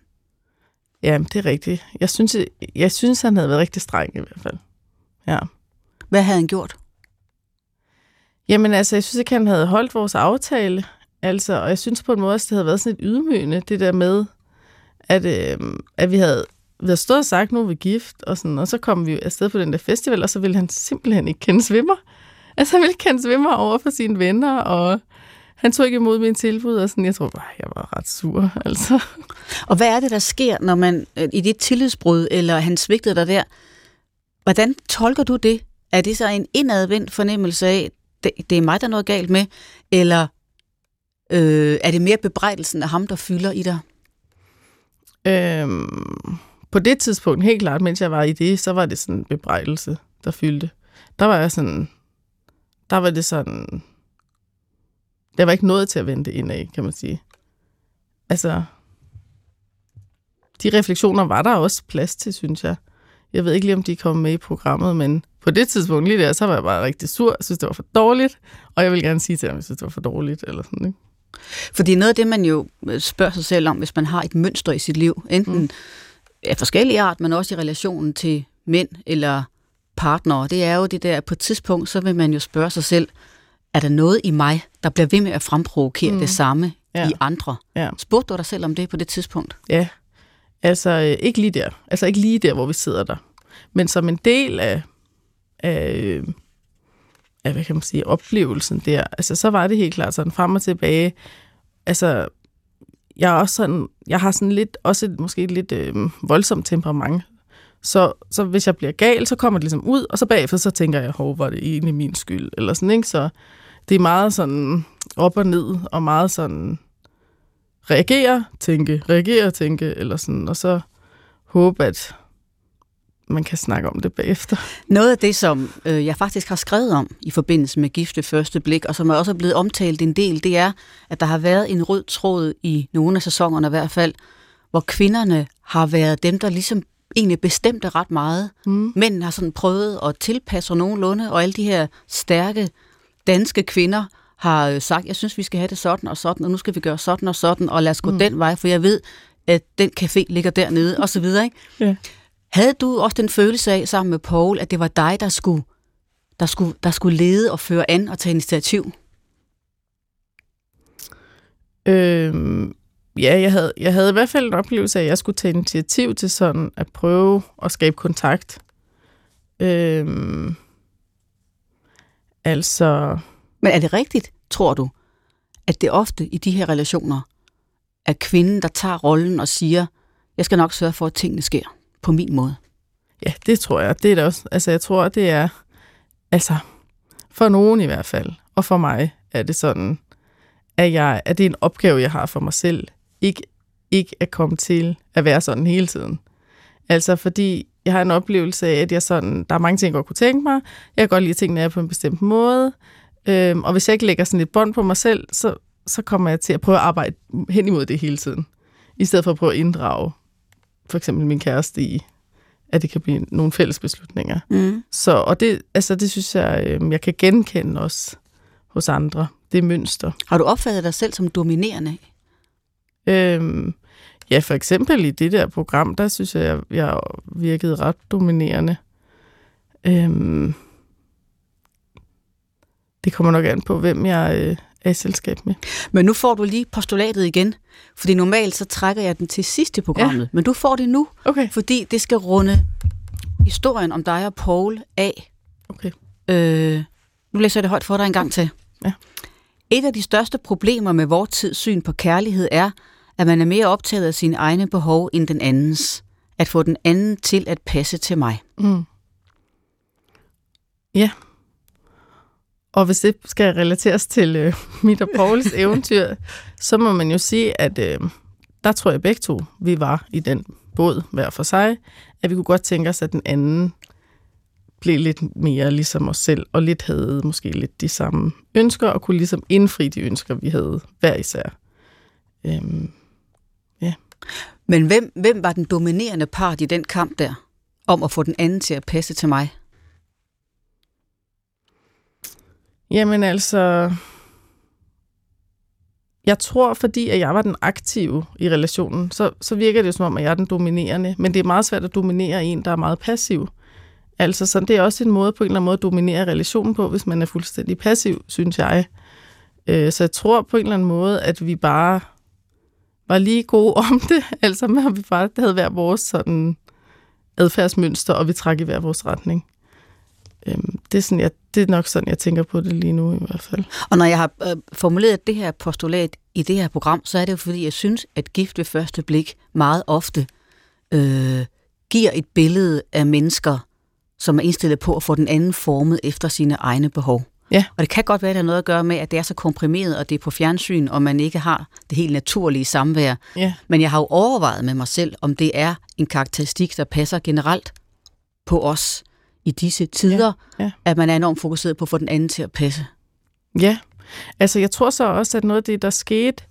Ja, det er rigtigt. Jeg synes, jeg synes, han havde været rigtig streng i hvert fald. Ja. Hvad havde han gjort? Jamen altså, jeg synes ikke, han havde holdt vores aftale. Altså, og jeg synes på en måde, at det havde været sådan et ydmygende, det der med, at, øh, at vi havde, vi havde stået og sagt, nu er vi gift, og, sådan, og så kom vi afsted på den der festival, og så ville han simpelthen ikke kende svimmer. Altså, han ville kende svimmer over for sine venner, og han tog ikke imod min tilbud, og sådan, jeg tror bare, jeg var ret sur, altså. Og hvad er det, der sker, når man øh, i dit tillidsbrud, eller han svigtede dig der, hvordan tolker du det? Er det så en indadvendt fornemmelse af, det, det er mig, der er noget galt med, eller øh, er det mere bebrejdelsen af ham, der fylder i dig? Øhm, på det tidspunkt, helt klart, mens jeg var i det, så var det sådan en bebrejdelse, der fyldte. Der var jeg sådan, der var det sådan, der var ikke noget til at vente ind af, kan man sige. Altså, de refleksioner var der også plads til, synes jeg. Jeg ved ikke lige, om de kom med i programmet, men på det tidspunkt lige der, så var jeg bare rigtig sur. Jeg synes, det var for dårligt, og jeg vil gerne sige til ham, at jeg synes, det var for dårligt. Eller sådan, ikke? Fordi noget af det, man jo spørger sig selv om, hvis man har et mønster i sit liv, enten mm. af forskellige art, men også i relationen til mænd eller partnere, det er jo det der, på et tidspunkt, så vil man jo spørge sig selv, er der noget i mig, der bliver ved med at fremprovokere mm. det samme ja. i andre? Ja. Spurgte du dig selv om det på det tidspunkt? Ja, altså øh, ikke lige der. Altså ikke lige der, hvor vi sidder der. Men som en del af, af, af hvad kan man sige, oplevelsen der, altså så var det helt klart sådan frem og tilbage. Altså, jeg er også sådan, jeg har sådan lidt, også et, måske et lidt øh, voldsomt temperament. Så, så hvis jeg bliver gal, så kommer det ligesom ud, og så bagefter så tænker jeg, hov, var det egentlig min skyld, eller sådan, ikke? Så det er meget sådan op og ned, og meget sådan reagere, tænke, reagere, tænke, eller sådan, og så håbe, at man kan snakke om det bagefter. Noget af det, som øh, jeg faktisk har skrevet om i forbindelse med Gifte Første Blik, og som er også er blevet omtalt en del, det er, at der har været en rød tråd i nogle af sæsonerne i hvert fald, hvor kvinderne har været dem, der ligesom egentlig bestemte ret meget. Mm. Mændene har sådan prøvet at tilpasse nogenlunde, og alle de her stærke danske kvinder har øh, sagt, jeg synes, vi skal have det sådan og sådan, og nu skal vi gøre sådan og sådan, og lad os gå mm. den vej, for jeg ved, at den café ligger dernede, og så videre. Ikke? Ja. Havde du også den følelse af, sammen med Paul, at det var dig, der skulle, der skulle, der skulle lede og føre an og tage initiativ? Øhm, ja, jeg havde, jeg havde i hvert fald en oplevelse af, at jeg skulle tage initiativ til sådan at prøve at skabe kontakt. Øhm, altså... Men er det rigtigt, tror du, at det ofte i de her relationer er kvinden, der tager rollen og siger, jeg skal nok sørge for, at tingene sker på min måde? Ja, det tror jeg. Det er det også. Altså, jeg tror, det er, altså, for nogen i hvert fald, og for mig, er det sådan, at, jeg, at det er en opgave, jeg har for mig selv. Ikke, ikke at komme til at være sådan hele tiden. Altså, fordi jeg har en oplevelse af, at jeg sådan, der er mange ting, jeg godt kunne tænke mig. Jeg kan godt lide, at tingene er på en bestemt måde. Øhm, og hvis jeg ikke lægger sådan et bånd på mig selv, så, så kommer jeg til at prøve at arbejde hen imod det hele tiden. I stedet for at prøve at inddrage for eksempel min kæreste i, at det kan blive nogle fælles beslutninger. Mm. Så, og det, altså, det synes jeg, øh, jeg kan genkende også hos andre. Det mønster. Har du opfattet dig selv som dominerende? Øhm, ja, for eksempel i det der program, der synes jeg, jeg, jeg virkede ret dominerende. Øhm, det kommer nok an på, hvem jeg øh, er i selskab med. Men nu får du lige postulatet igen, fordi normalt så trækker jeg den til sidst i programmet, ja. men du får det nu, Okay. fordi det skal runde historien om dig og Paul af. Okay. Øh, nu læser jeg det højt for dig en gang til. Ja. Et af de største problemer med vores tids syn på kærlighed er, at man er mere optaget af sine egne behov end den andens. At få den anden til at passe til mig. Mm. Ja. Og hvis det skal relateres til øh, mit og Pauls eventyr, så må man jo sige, at øh, der tror jeg begge to, vi var i den båd hver for sig, at vi kunne godt tænke os, at den anden blev lidt mere ligesom os selv, og lidt havde måske lidt de samme ønsker, og kunne ligesom indfri de ønsker, vi havde hver især. Øhm, Men hvem, hvem var den dominerende part i den kamp der, om at få den anden til at passe til mig? Jamen altså, jeg tror, fordi at jeg var den aktive i relationen, så, så virker det som om, at jeg er den dominerende. Men det er meget svært at dominere en, der er meget passiv. Altså, så det er også en måde på en eller anden måde at dominere relationen på, hvis man er fuldstændig passiv, synes jeg. Øh, så jeg tror på en eller anden måde, at vi bare var lige gode om det. Altså, at vi bare havde hver vores sådan adfærdsmønster, og vi trak i hver vores retning. Øhm, det, er sådan, jeg, det er nok sådan, jeg tænker på det lige nu i hvert fald. Og når jeg har øh, formuleret det her postulat i det her program, så er det jo fordi, jeg synes, at gift ved første blik meget ofte øh, giver et billede af mennesker, som er indstillet på at få den anden formet efter sine egne behov. Ja. Og det kan godt være, at det har noget at gøre med, at det er så komprimeret, og det er på fjernsyn, og man ikke har det helt naturlige samvær. Ja. Men jeg har jo overvejet med mig selv, om det er en karakteristik, der passer generelt på os i disse tider, Ja, ja. at man er enormt fokuseret på at få den anden til at passe. Ja, altså jeg tror så også, at noget af det, der skete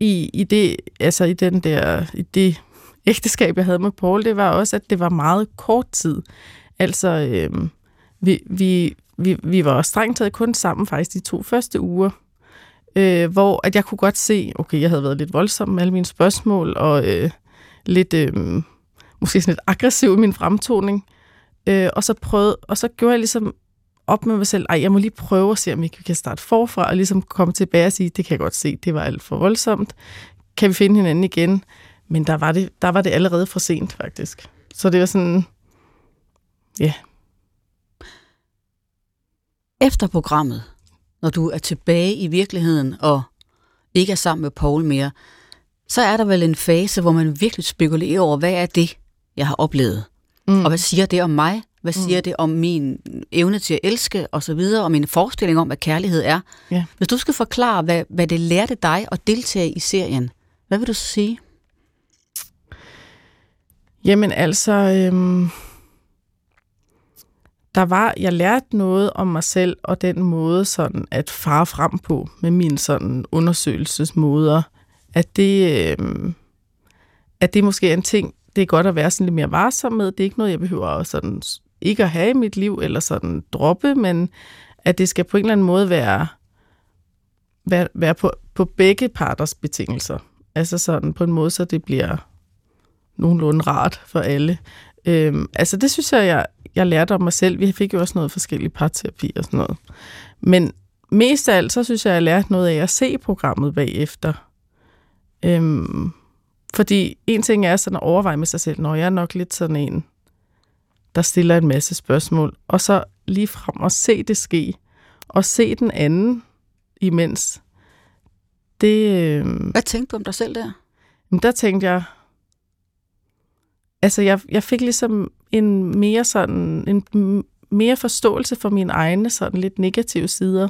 i, i, det, altså i, den der, i det ægteskab, jeg havde med Paul, det var også, at det var meget kort tid. Altså, øh, vi, vi, vi, vi var strengt taget kun sammen faktisk de to første uger, øh, hvor at jeg kunne godt se, okay, jeg havde været lidt voldsom med alle mine spørgsmål, og øh, lidt, øh, måske sådan lidt aggressiv i min fremtoning, øh, og, så prøvede, og så gjorde jeg ligesom op med mig selv, ej, jeg må lige prøve at se, om vi kan starte forfra, og ligesom komme tilbage og sige, det kan jeg godt se, det var alt for voldsomt. Kan vi finde hinanden igen? Men der var det, der var det allerede for sent, faktisk. Så det var sådan, ja, Efter programmet, når du er tilbage i virkeligheden og ikke er sammen med Paul mere, så er der vel en fase, hvor man virkelig spekulerer over, hvad er det, jeg har oplevet? Mm. Og hvad siger det om mig? Hvad siger det om min evne til at elske og så videre, og min forestilling om, hvad kærlighed er? Ja. Hvis du skal forklare, hvad, hvad det lærte dig at deltage i serien, hvad vil du så sige? Jamen altså, øhm, der var, jeg lærte noget om mig selv, og den måde sådan at fare frem på med mine sådan undersøgelsesmåder, at det, øh, at det måske er en ting, det er godt at være sådan lidt mere varsom med. Det er ikke noget, jeg behøver at sådan, ikke at have i mit liv, eller sådan droppe, men at det skal på en eller anden måde være, være, være på, på begge parters betingelser. Altså sådan på en måde, så det bliver nogenlunde rart for alle. Øhm, altså det synes jeg, jeg, jeg lærte om mig selv. Vi fik jo også noget forskellige parterapi og sådan noget. Men mest af alt, så synes jeg, jeg lærte noget af at se programmet bagefter. Øhm, fordi en ting er sådan at overveje med sig selv, når jeg er nok lidt sådan en, der stiller en masse spørgsmål, og så lige frem og se det ske, og se den anden imens. Det, øhm, Hvad tænkte du om dig selv der? men der tænkte jeg, altså jeg, jeg fik ligesom en mere sådan, en mere forståelse for mine egne sådan lidt negative sider.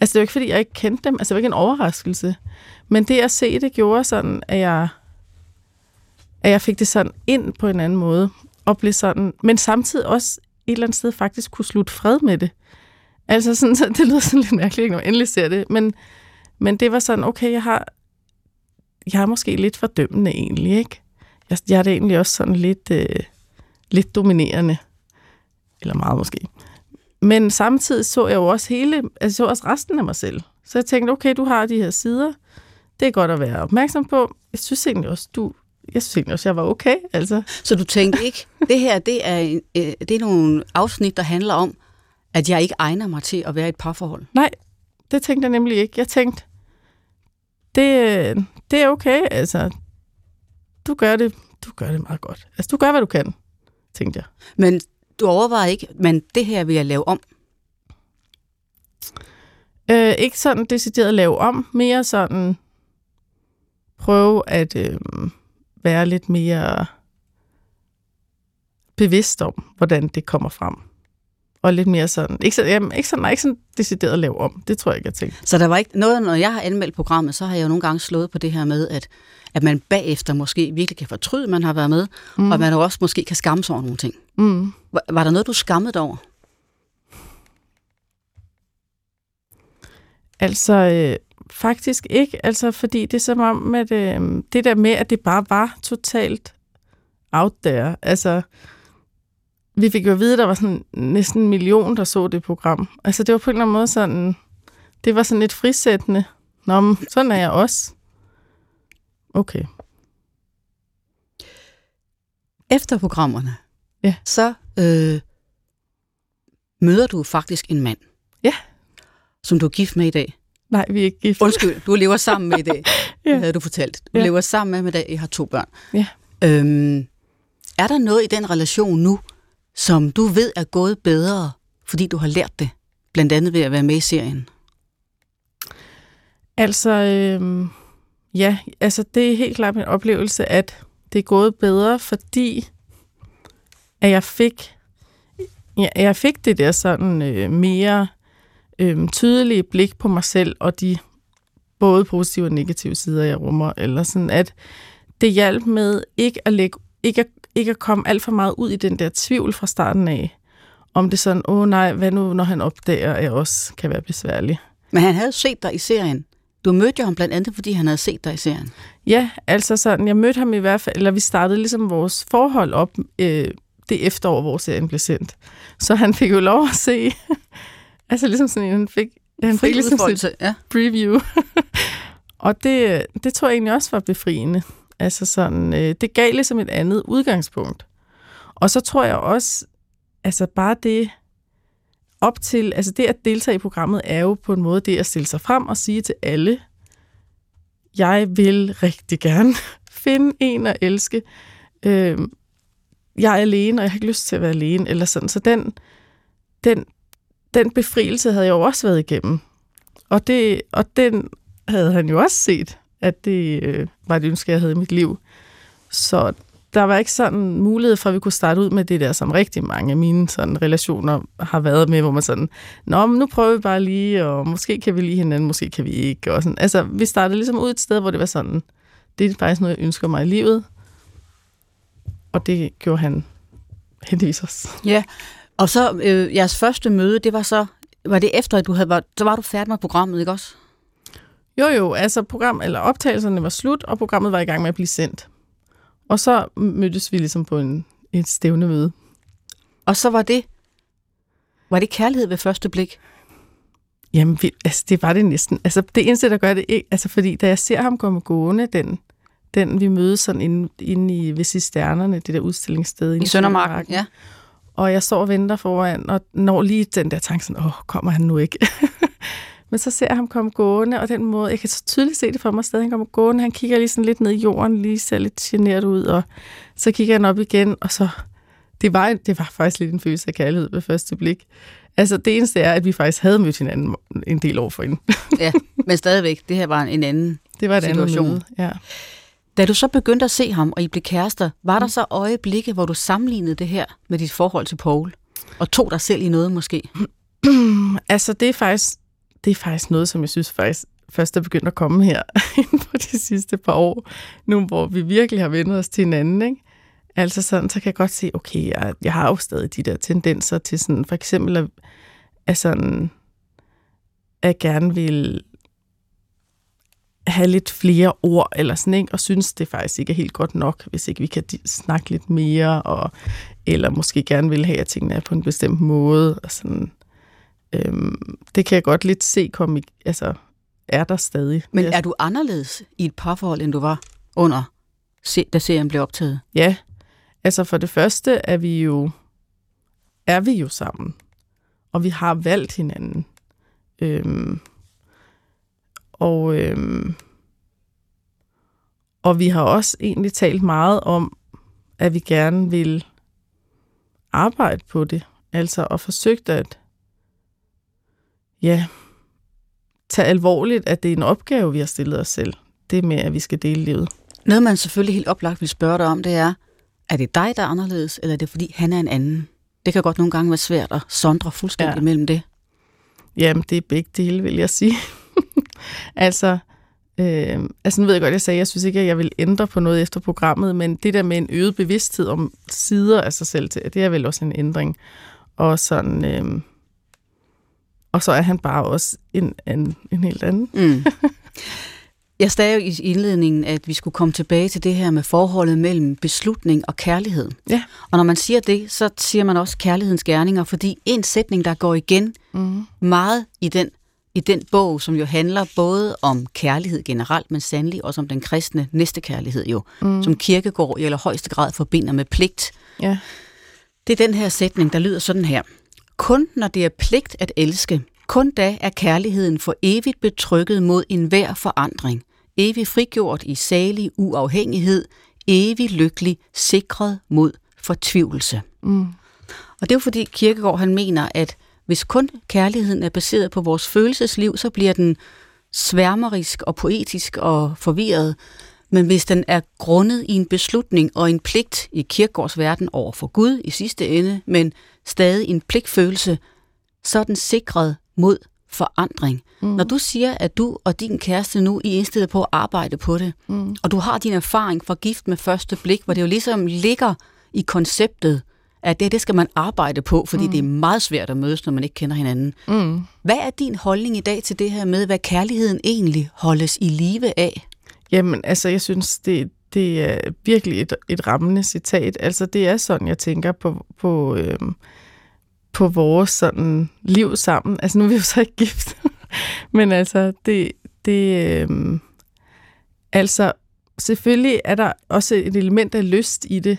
Altså det var ikke fordi, jeg ikke kendte dem, altså det var ikke en overraskelse. Men det at se det gjorde sådan, at jeg, at jeg fik det sådan ind på en anden måde, og blev sådan, men samtidig også et eller andet sted faktisk kunne slutte fred med det. Altså sådan, så det lyder sådan lidt mærkeligt, når man endelig ser det, men, men det var sådan, okay, jeg har, jeg er måske lidt fordømmende egentlig, ikke? Jeg, jeg er det egentlig også sådan lidt, øh, lidt dominerende. Eller meget måske. Men samtidig så jeg jo også hele, altså så også resten af mig selv. Så jeg tænkte, okay, du har de her sider. Det er godt at være opmærksom på. Jeg synes egentlig også, du, jeg synes egentlig også, jeg var okay. Altså. Så du tænkte ikke, det her det er, øh, det er nogle afsnit, der handler om, at jeg ikke egner mig til at være i et parforhold. Nej, det tænkte jeg nemlig ikke. Jeg tænkte, det, det er okay. Altså, du gør det, du gør det meget godt. Altså, du gør, hvad du kan, tænkte jeg. Men du overvejer ikke, men det her vil jeg lave om. Øh, ikke sådan decideret lave om, mere sådan prøve at øh, være lidt mere bevidst om, hvordan det kommer frem. Og lidt mere sådan, ikke, så, jamen, ikke, sådan, nej, ikke sådan decideret lave om, det tror jeg ikke, jeg tænkte. Så der var ikke noget, når jeg har anmeldt programmet, så har jeg jo nogle gange slået på det her med, at, at man bagefter måske virkelig kan fortryde, at man har været med, mm. og at man jo også måske kan skamme sig over nogle ting. Mm. Var, var der noget, du skammede dig over? Altså, øh, faktisk ikke. Altså, fordi det er som om, at øh, det der med, at det bare var totalt out there. Altså, vi fik jo at vide, at der var sådan næsten en million, der så det program. Altså det var på en eller anden måde sådan, det var sådan lidt frisættende. Nå, men sådan er jeg også. Okay. Efter programmerne, Ja. så øh, møder du faktisk en mand. Ja. Som du er gift med i dag. Nej, vi er ikke gift. Undskyld, du lever sammen med i dag. Ja. Havde du fortalt. Du Ja. lever sammen med i dag. I har to børn. Ja. Øhm, er der noget i den relation nu, som du ved er gået bedre, fordi du har lært det? Blandt andet ved at være med i serien. Altså, øh, ja, altså det er helt klart min oplevelse, at det er gået bedre, fordi at jeg fik, ja, jeg fik det der sådan øh, mere øh, tydelige blik på mig selv og de både positive og negative sider, jeg rummer, eller sådan at det hjalp med ikke at lægge, ikke at, ikke at komme alt for meget ud i den der tvivl fra starten af, om det sådan, åh oh, nej, hvad nu, når han opdager, at jeg også kan være besværlig. Men han havde set dig i serien. Du mødte jo ham blandt andet, fordi han havde set dig i serien. Ja, altså sådan, jeg mødte ham i hvert fald, eller vi startede ligesom vores forhold op øh, det efterår, hvor serien blev sendt. Så han fik jo lov at se, altså ligesom sådan, en, han fik, han fik ligesom sit ja. preview. og det, det tror jeg egentlig også var befriende. Altså sådan, øh, det gav ligesom et andet udgangspunkt. Og så tror jeg også, altså bare det op til, altså det at deltage i programmet er jo på en måde det at stille sig frem og sige til alle, jeg vil rigtig gerne finde en at elske. Øh, jeg er alene, og jeg har ikke lyst til at være alene, eller sådan. Så den, den, den befrielse havde jeg jo også været igennem. Og, det, og den havde han jo også set, at det øh, var et ønske, jeg havde i mit liv. Så der var ikke sådan mulighed for, at vi kunne starte ud med det der, som rigtig mange af mine sådan, relationer har været med, hvor man sådan, nå, men nu prøver vi bare lige, og måske kan vi lige hinanden, måske kan vi ikke. Og sådan. Altså, vi startede ligesom ud et sted, hvor det var sådan, det er faktisk noget, jeg ønsker mig i livet. Og det gjorde han heldigvis også. Ja, og så øh, jeres første møde, det var så, var det efter, at du havde været, så var du færdig med programmet, ikke også? Jo, jo, altså program, eller optagelserne var slut, og programmet var i gang med at blive sendt. Og så mødtes vi ligesom på en, et stævnemøde. Og så var det, var det kærlighed ved første blik? Jamen, vi, altså, det var det næsten. Altså, det eneste, der gør det ikke, altså, fordi da jeg ser ham komme gående, den, den vi mødes sådan inde, inde i ved Cisternerne, det der udstillingssted. I Søndermarken, ja. Og jeg står og venter foran, og når lige den der tanke sådan, åh, kommer han nu ikke? Men så ser jeg ham komme gående, og den måde, jeg kan så tydeligt se det for mig stadig, han kommer gående, han kigger lige sådan lidt ned i jorden, lige ser lidt generet ud, og så kigger han op igen, og så, det var, det var faktisk lidt en følelse af kærlighed ved første blik. Altså det eneste er, at vi faktisk havde mødt hinanden en del år forinden. ja, men stadigvæk, det her var en anden Det var et situation. møde, ja. Da du så begyndte at se ham, og I blev kærester, var der så øjeblikke, hvor du sammenlignede det her med dit forhold til Paul? Og tog dig selv i noget måske? Altså, det er faktisk, det er faktisk noget, som jeg synes faktisk først er begyndt at komme her inden for de sidste par år, nu hvor vi virkelig har vendt os til hinanden, ikke? Altså sådan, så kan jeg godt se, okay, jeg, jeg har jo stadig de der tendenser til sådan, for eksempel at, at sådan, at jeg gerne vil have lidt flere ord, eller sådan, ikke? og synes, det faktisk ikke er helt godt nok, hvis ikke vi kan snakke lidt mere, og, eller måske gerne vil have, at tingene er på en bestemt måde, og sådan, øhm, det kan jeg godt lidt se komme i, altså, er der stadig. Men er du anderledes i et parforhold, end du var under, da serien blev optaget? Ja, altså for det første er vi jo, er vi jo sammen, og vi har valgt hinanden. Øhm, og, øhm, og vi har også egentlig talt meget om, at vi gerne vil arbejde på det. Altså og forsøgt at ja, tage alvorligt, at det er en opgave, vi har stillet os selv. Det med, at vi skal dele livet. Noget, man selvfølgelig helt oplagt vil spørge dig om, det er, er det dig, der er anderledes, eller er det fordi, han er en anden? Det kan godt nogle gange være svært at sondre fuldstændig Ja. mellem det. Jamen, det er begge dele, vil jeg sige. altså, øh, altså, nu ved jeg godt, jeg sagde, jeg synes ikke, at jeg vil ændre på noget efter programmet, men det der med en øget bevidsthed om sider af sig selv, det er vel også en ændring. Og sådan, øh, og så er han bare også en, en, en helt anden. Mm. Jeg sagde jo i indledningen, at vi skulle komme tilbage til det her med forholdet mellem beslutning og kærlighed. Ja. Og når man siger det, så siger man også kærlighedens gerninger, fordi en sætning, der går igen Mm. meget i den, i den bog, som jo handler både om kærlighed generelt, men sandelig også om den kristne næstekærlighed jo, mm. som kirkegård i allerhøjeste grad forbinder med pligt. Ja. Det er den her sætning, der lyder sådan her. Kun når det er pligt at elske, kun da er kærligheden for evigt betrykket mod enhver forandring, evigt frigjort i salig uafhængighed, evigt lykkelig, sikret mod fortvivlelse. Mm. Og det er jo fordi Kirkegaard han mener, at hvis kun kærligheden er baseret på vores følelsesliv, så bliver den sværmerisk og poetisk og forvirret. Men hvis den er grundet i en beslutning og en pligt i Kirkegaards verden over for Gud i sidste ende, men stadig en pligtfølelse, så er den sikret mod forandring. Mm. Når du siger, at du og din kæreste nu er indstillet på at arbejde på det, Mm. og du har din erfaring fra gift med første blik, hvor det jo ligesom ligger i konceptet, at det, det skal man arbejde på, fordi mm. det er meget svært at mødes, når man ikke kender hinanden. Mm. Hvad er din holdning i dag til det her med, hvad kærligheden egentlig holdes i live af? Jamen, altså, jeg synes, det, det er virkelig et, et rammende citat. Altså, det er sådan, jeg tænker på, på, øhm, på vores sådan liv sammen. Altså, nu er vi jo så ikke gift. Men altså, det, det øhm, altså, selvfølgelig er der også et element af lyst i det.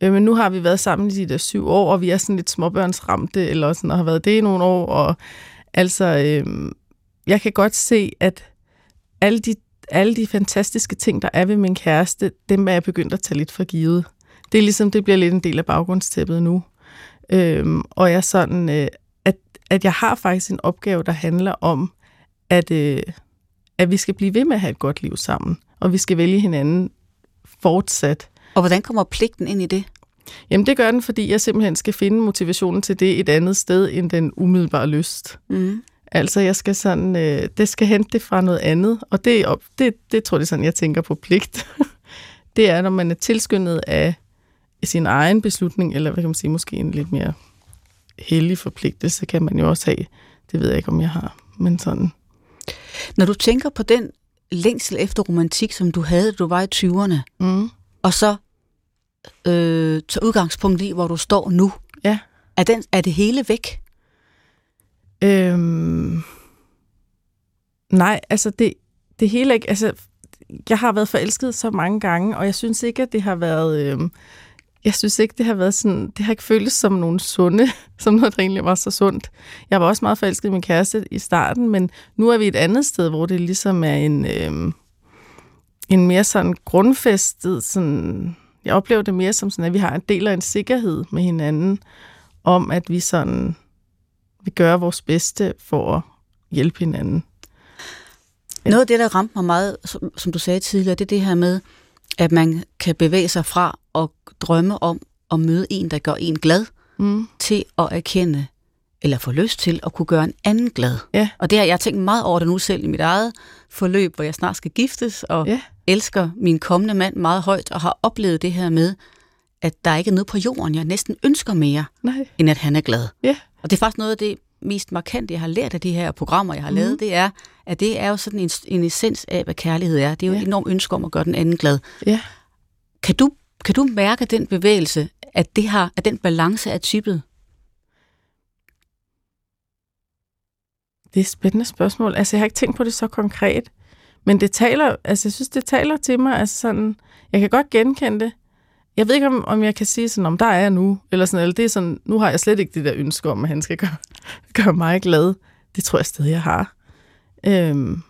Øh, men nu har vi været sammen i de der syv år, og vi er sådan lidt småbørnsramte, eller sådan, og har været det i nogle år. Og altså, øhm, jeg kan godt se, at alle de alle de fantastiske ting, der er ved min kæreste, dem er jeg begyndt at tage lidt for givet. Det er ligesom, det bliver lidt en del af baggrundstæppet nu. Øhm, og jeg sådan, øh, at, at jeg har faktisk en opgave, der handler om, at, øh, at vi skal blive ved med at have et godt liv sammen, og vi skal vælge hinanden fortsat. Og hvordan kommer pligten ind i det? Jamen det gør den, fordi jeg simpelthen skal finde motivationen til det et andet sted end den umiddelbare lyst. Mm. Altså, jeg skal sådan, øh, det skal hente det fra noget andet, og det, op, det, det tror jeg, det sådan, jeg tænker på pligt. det er, når man er tilskyndet af sin egen beslutning, eller hvad kan man sige, måske en lidt mere hellig forpligtelse, kan man jo også have. Det ved jeg ikke, om jeg har, men sådan. Når du tænker på den længsel efter romantik, som du havde, da du var i 20'erne, Mm. og så øh, tager udgangspunkt i, hvor du står nu, Ja. er, den, er det hele væk? Øhm, nej, altså det, det hele ikke, altså jeg har været forelsket så mange gange, og jeg synes ikke, at det har været, øhm, jeg synes ikke, det har været sådan, det har ikke føltes som nogen sunde, som noget, der egentlig var så sundt. Jeg var også meget forelsket i min kæreste i starten, men nu er vi et andet sted, hvor det ligesom er en, øhm, en mere sådan grundfæstet, sådan, jeg oplever det mere som sådan, at vi har en del af en sikkerhed med hinanden, om at vi sådan vi gør vores bedste for at hjælpe hinanden. Ja. Noget af det, der ramte mig meget, som, som du sagde tidligere, det er det her med, at man kan bevæge sig fra og drømme om at møde en, der gør en glad, Mm. til at erkende, eller få lyst til at kunne gøre en anden glad. Ja. Og det har jeg tænkt meget over det nu selv i mit eget forløb, hvor jeg snart skal giftes, og Ja. elsker min kommende mand meget højt, og har oplevet det her med, at der ikke er noget på jorden, jeg næsten ønsker mere, Nej. end at han er glad. Ja. Og det er faktisk noget af det mest markante, jeg har lært af de her programmer, jeg har Mhm. lavet, det er, at det er jo sådan en, en essens af, hvad kærlighed er. Det er jo Ja. et enormt ønske om at gøre den anden glad. Ja. Kan du, kan du mærke den bevægelse, at, det har, at den balance er typet? Det er et spændende spørgsmål. Altså, jeg har ikke tænkt på det så konkret. Men det taler, altså, jeg synes, det taler til mig. Altså, sådan, jeg kan godt genkende det. Jeg ved ikke, om, om jeg kan sige sådan, om der er jeg nu. Eller sådan, eller det er sådan, nu har jeg slet ikke det der ønske om, at han skal gøre, gøre mig glad. Det tror jeg stadig, jeg har. Øhm,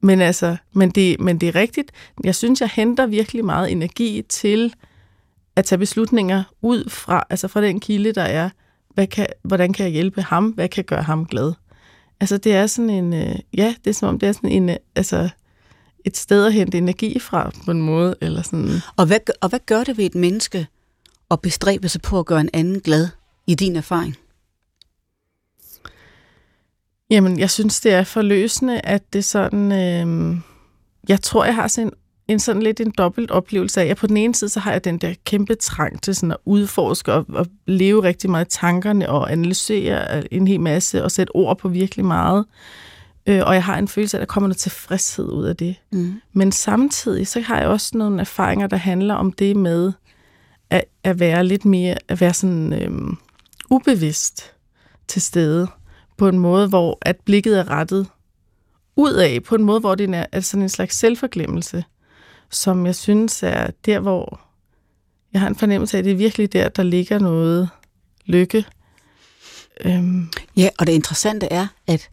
men altså, men det, men det er rigtigt. Jeg synes, jeg henter virkelig meget energi til at tage beslutninger ud fra, altså fra den kilde, der er, hvad kan, hvordan kan jeg hjælpe ham? Hvad kan gøre ham glad? Altså, det er sådan en, øh, ja, det er som om, det er sådan en, øh, altså, et sted at hente energi fra, på en måde, eller sådan. Og hvad, og hvad gør det ved et menneske at bestræbe sig på at gøre en anden glad i din erfaring? Jamen, jeg synes, det er forløsende, at det sådan, øh, jeg tror, jeg har sådan en, en sådan lidt en dobbelt oplevelse af, at på den ene side, så har jeg den der kæmpe trang til sådan at udforske og, og leve rigtig meget i tankerne og analysere en hel masse og sætte ord på virkelig meget. Øh, og jeg har en følelse af, at der kommer noget tilfredshed ud af det. Mm. Men samtidig, så har jeg også nogle erfaringer, der handler om det med at, at være lidt mere, at være sådan øhm, ubevidst til stede på en måde, hvor at blikket er rettet ud af, på en måde, hvor det er, sådan en slags selvforglemmelse, som jeg synes er der, hvor jeg har en fornemmelse af, at det er virkelig der, der ligger noget lykke. Øhm. Ja, og det interessante er, at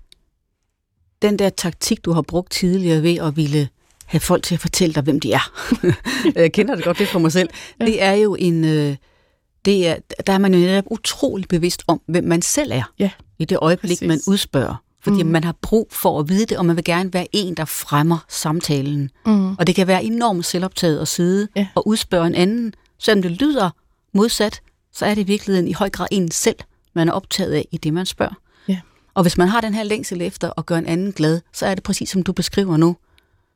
den der taktik, du har brugt tidligere ved at ville have folk til at fortælle dig, hvem de er. jeg kender det godt, det for mig selv. Ja. Det er jo en... Øh, det er, der er man jo netop utrolig bevidst om, hvem man selv er. Ja. I det øjeblik, Præcis. man udspørger. Fordi mm. man har brug for at vide det, og man vil gerne være en, der fremmer samtalen. Mm. Og det kan være enormt selvoptaget at sidde ja. og udspørge en anden. Selvom det lyder modsat, så er det i virkeligheden i høj grad en selv, man er optaget af i det, man spørger. Og hvis man har den her længsel efter at gøre en anden glad, så er det præcis som du beskriver nu.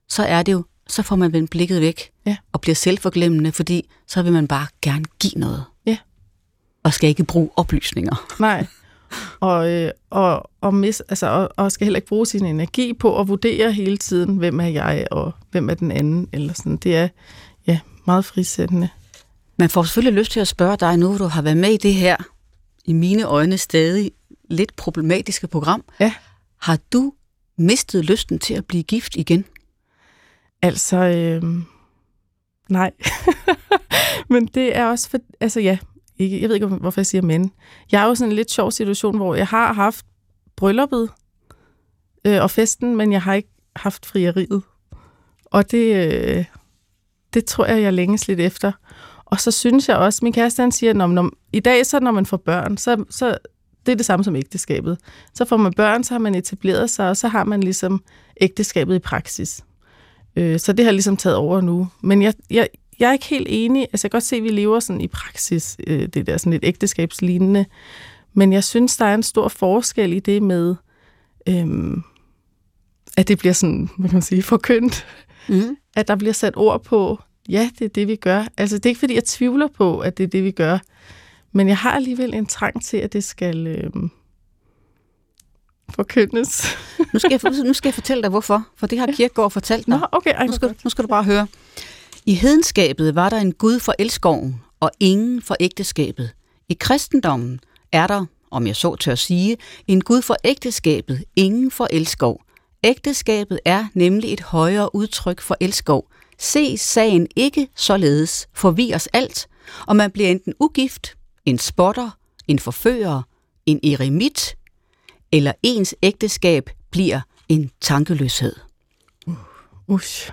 Så er det jo, så får man vendt blikket væk ja. og bliver selvforglemmende, fordi så vil man bare gerne give noget. Ja. Og skal ikke bruge oplysninger. Nej. Og, øh, og, og, mis, altså, og, og skal heller ikke bruge sin energi på at vurdere hele tiden, hvem er jeg, og hvem er den anden. Eller sådan. Det er ja, meget frisættende. Man får selvfølgelig lyst til at spørge dig nu, du har været med i det her, i mine øjne stadig lidt problematiske program. Ja. Har du mistet lysten til at blive gift igen? Altså, øh, nej. men det er også for, altså ja, ikke, jeg ved ikke, hvorfor jeg siger men. Jeg er jo sådan en lidt sjov situation, hvor jeg har haft brylluppet øh, og festen, men jeg har ikke haft frieriet. Og det, øh, det tror jeg, jeg længes lidt efter. Og så synes jeg også, min kæreste han siger, at når, i dag, så når man får børn, så, så det er det samme som ægteskabet. Så får man børn, så har man etableret sig, og så har man ligesom ægteskabet i praksis. Øh, så det har ligesom taget over nu. Men jeg, jeg, jeg er ikke helt enig. Altså, jeg kan godt se, at vi lever sådan i praksis, øh, det der sådan lidt ægteskabslignende. Men jeg synes, der er en stor forskel i det med, øhm, at det bliver sådan, hvad kan man sige, forkyndt. Mm. At der bliver sat ord på, ja, det er det, vi gør. Altså, det er ikke, fordi jeg tvivler på, at det er det, vi gør. Men jeg har alligevel en trang til, at det skal øhm, forkyndes. nu, skal jeg, nu skal jeg fortælle dig, hvorfor. For det har Kirkegaard fortalt dig. Nå, okay, ej, nu, skal, nu skal du bare høre. I hedenskabet var der en Gud for elskoven, og ingen for ægteskabet. I kristendommen er der, om jeg så tør sige, en Gud for ægteskabet, ingen for elskov. Ægteskabet er nemlig et højere udtryk for elskov. Se sagen ikke således, for vi os alt, og man bliver enten ugift, en spotter, en forfører, en eremit, eller ens ægteskab bliver en tankeløshed. Uh, usch.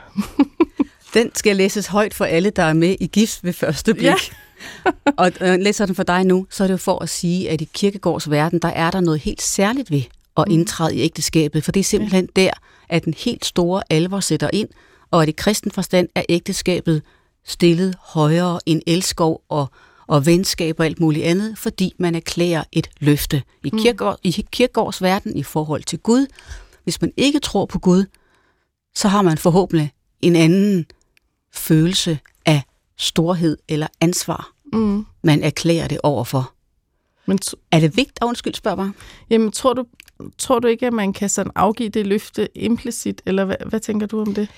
Den skal læses højt for alle, der er med i gift ved første blik. Ja. og øh, læser den for dig nu, så er det jo for at sige, at i kirkegårds verden, der er der noget helt særligt ved at mm. indtræde i ægteskabet, for det er simpelthen ja. der, at den helt store alvor sætter ind, og at i kristen forstand er ægteskabet stillet højere end elskov og, og venskab og alt muligt andet, fordi man erklærer et løfte. I, mm. kirkegård, I kirkegårds verden i forhold til Gud, hvis man ikke tror på Gud, så har man forhåbentlig en anden følelse af storhed eller ansvar, mm. man erklærer det overfor. Men er det vigtigt? Oh, undskyld, spørg bare. Jamen, tror du, tror du ikke, at man kan sådan afgive det løfte implicit, eller hvad, hvad tænker du om det?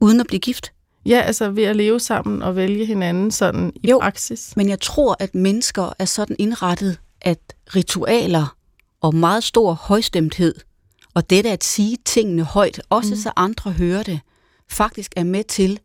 Uden at blive gift? Ja, altså ved at leve sammen og vælge hinanden sådan i jo, praksis. men jeg tror, at mennesker er sådan indrettet, at ritualer og meget stor højstemthed, og det at sige tingene højt, også mm. så andre hører det, faktisk er med til,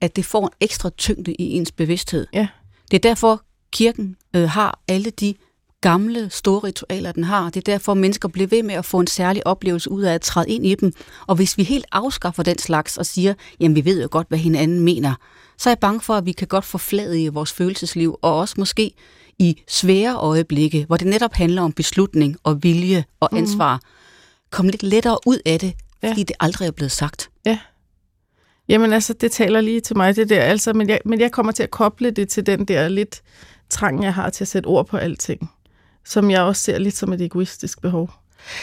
at det får en ekstra tyngde i ens bevidsthed. Ja. Det er derfor, kirken øh, har alle de gamle, store ritualer, den har. Det er derfor, mennesker bliver ved med at få en særlig oplevelse ud af at træde ind i dem. Og hvis vi helt afskaffer den slags og siger, jamen vi ved jo godt, hvad hinanden mener, så er jeg bange for, at vi kan godt forflade i vores følelsesliv, og også måske i svære øjeblikke, hvor det netop handler om beslutning og vilje og mhm. ansvar, mm. komme lidt lettere ud af det, fordi ja. det aldrig er blevet sagt. Ja. Jamen altså, det taler lige til mig, det der. Altså, men, jeg, men jeg kommer til at koble det til den der lidt trang, jeg har til at sætte ord på alting. Som jeg også ser lidt som et egoistisk behov.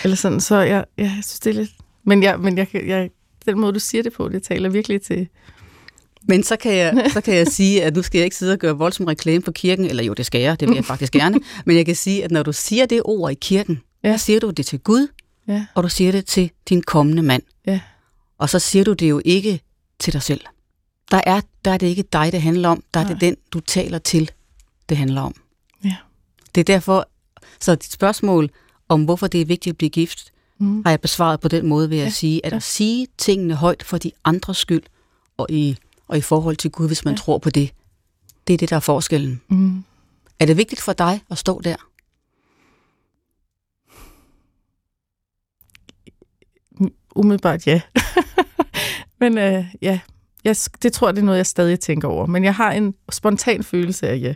Eller sådan, så jeg, jeg synes, det er lidt... Men, jeg, men jeg, jeg, den måde, du siger det på, det taler virkelig til... Men så kan, jeg, så kan jeg sige, at nu skal jeg ikke sidde og gøre voldsom reklame for kirken, eller jo, det skal jeg, det vil jeg faktisk gerne. Men jeg kan sige, at når du siger det ord i kirken, ja. så siger du det til Gud, Ja. og du siger det til din kommende mand. Ja. Og så siger du det jo ikke til dig selv. Der er, der er det ikke dig, det handler om. Der er Nej. det den, du taler til, det handler om. Ja. Det er derfor, så dit spørgsmål om, hvorfor det er vigtigt at blive gift, Mm. har jeg besvaret på den måde ved at Ja, sige, at ja. at sige tingene højt for de andres skyld, og i, og i forhold til Gud, hvis man Ja. tror på det, det er det, der er forskellen. Mm. Er det vigtigt for dig at stå der? Umiddelbart ja. Men øh, ja, jeg, det tror jeg, det er noget, jeg stadig tænker over. Men jeg har en spontan følelse af ja.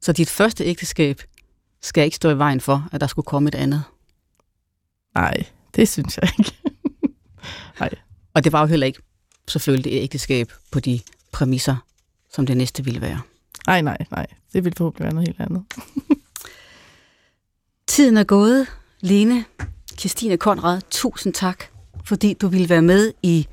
Så dit første ægteskab skal ikke stå i vejen for, at der skulle komme et andet. Nej, det synes jeg ikke. Og det var jo heller ikke selvfølgelig et ægteskab på de præmisser, som det næste ville være. Nej, nej, nej. Det vil forhåbentlig være noget helt andet. Tiden er gået. Lene, Christine Konrad, tusind tak, fordi du ville være med i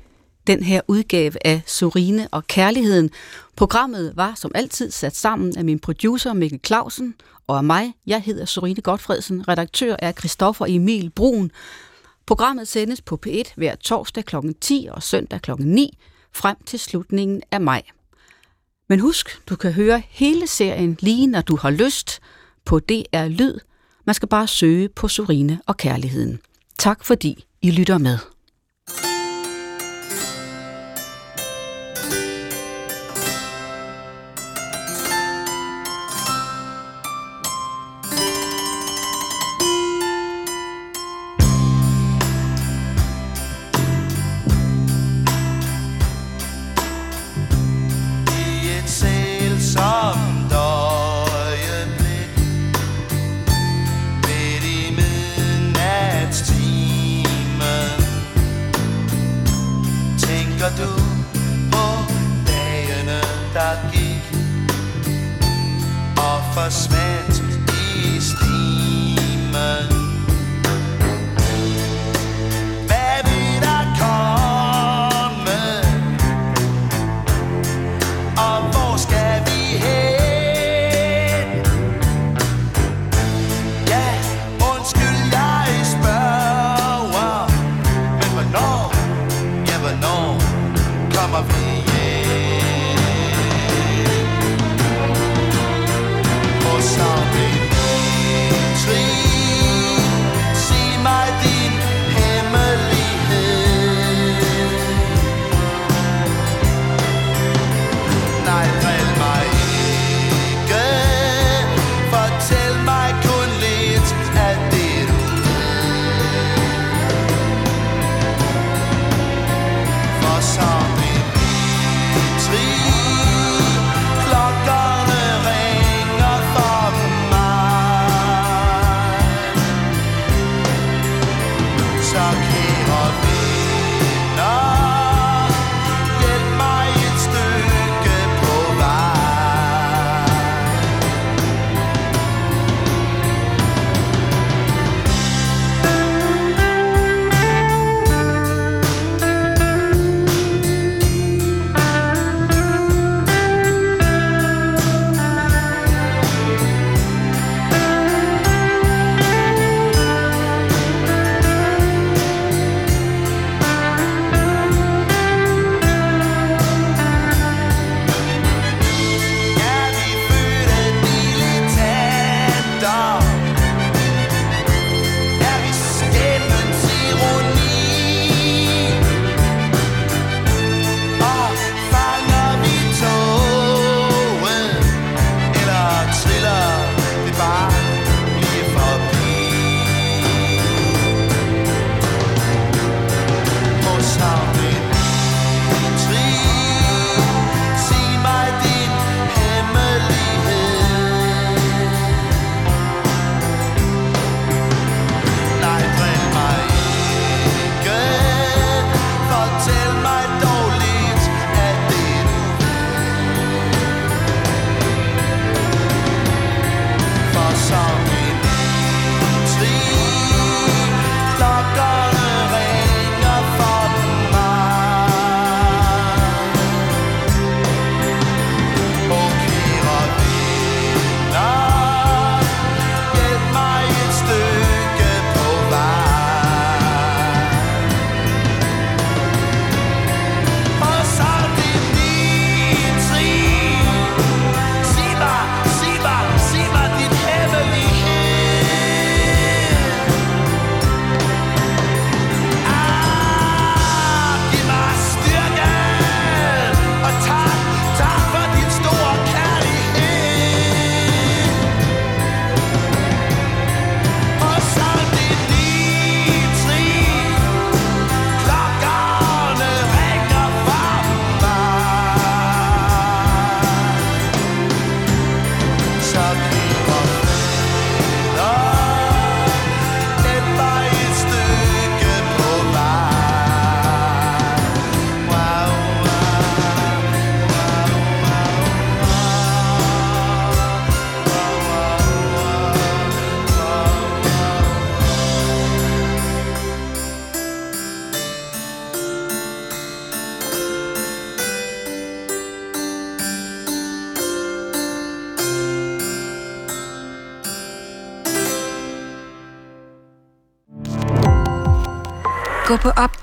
den her udgave af Sorine og Kærligheden. Programmet var som altid sat sammen af min producer Mikkel Clausen og af mig. Jeg hedder Sorine Godfredsen. Redaktør er Christoffer Emil Brun. Programmet sendes på P1 hver torsdag kl. 10 og søndag kl. 9 frem til slutningen af maj. Men husk, du kan høre hele serien lige når du har lyst på DR Lyd. Man skal bare søge på Sorine og Kærligheden. Tak fordi I lytter med.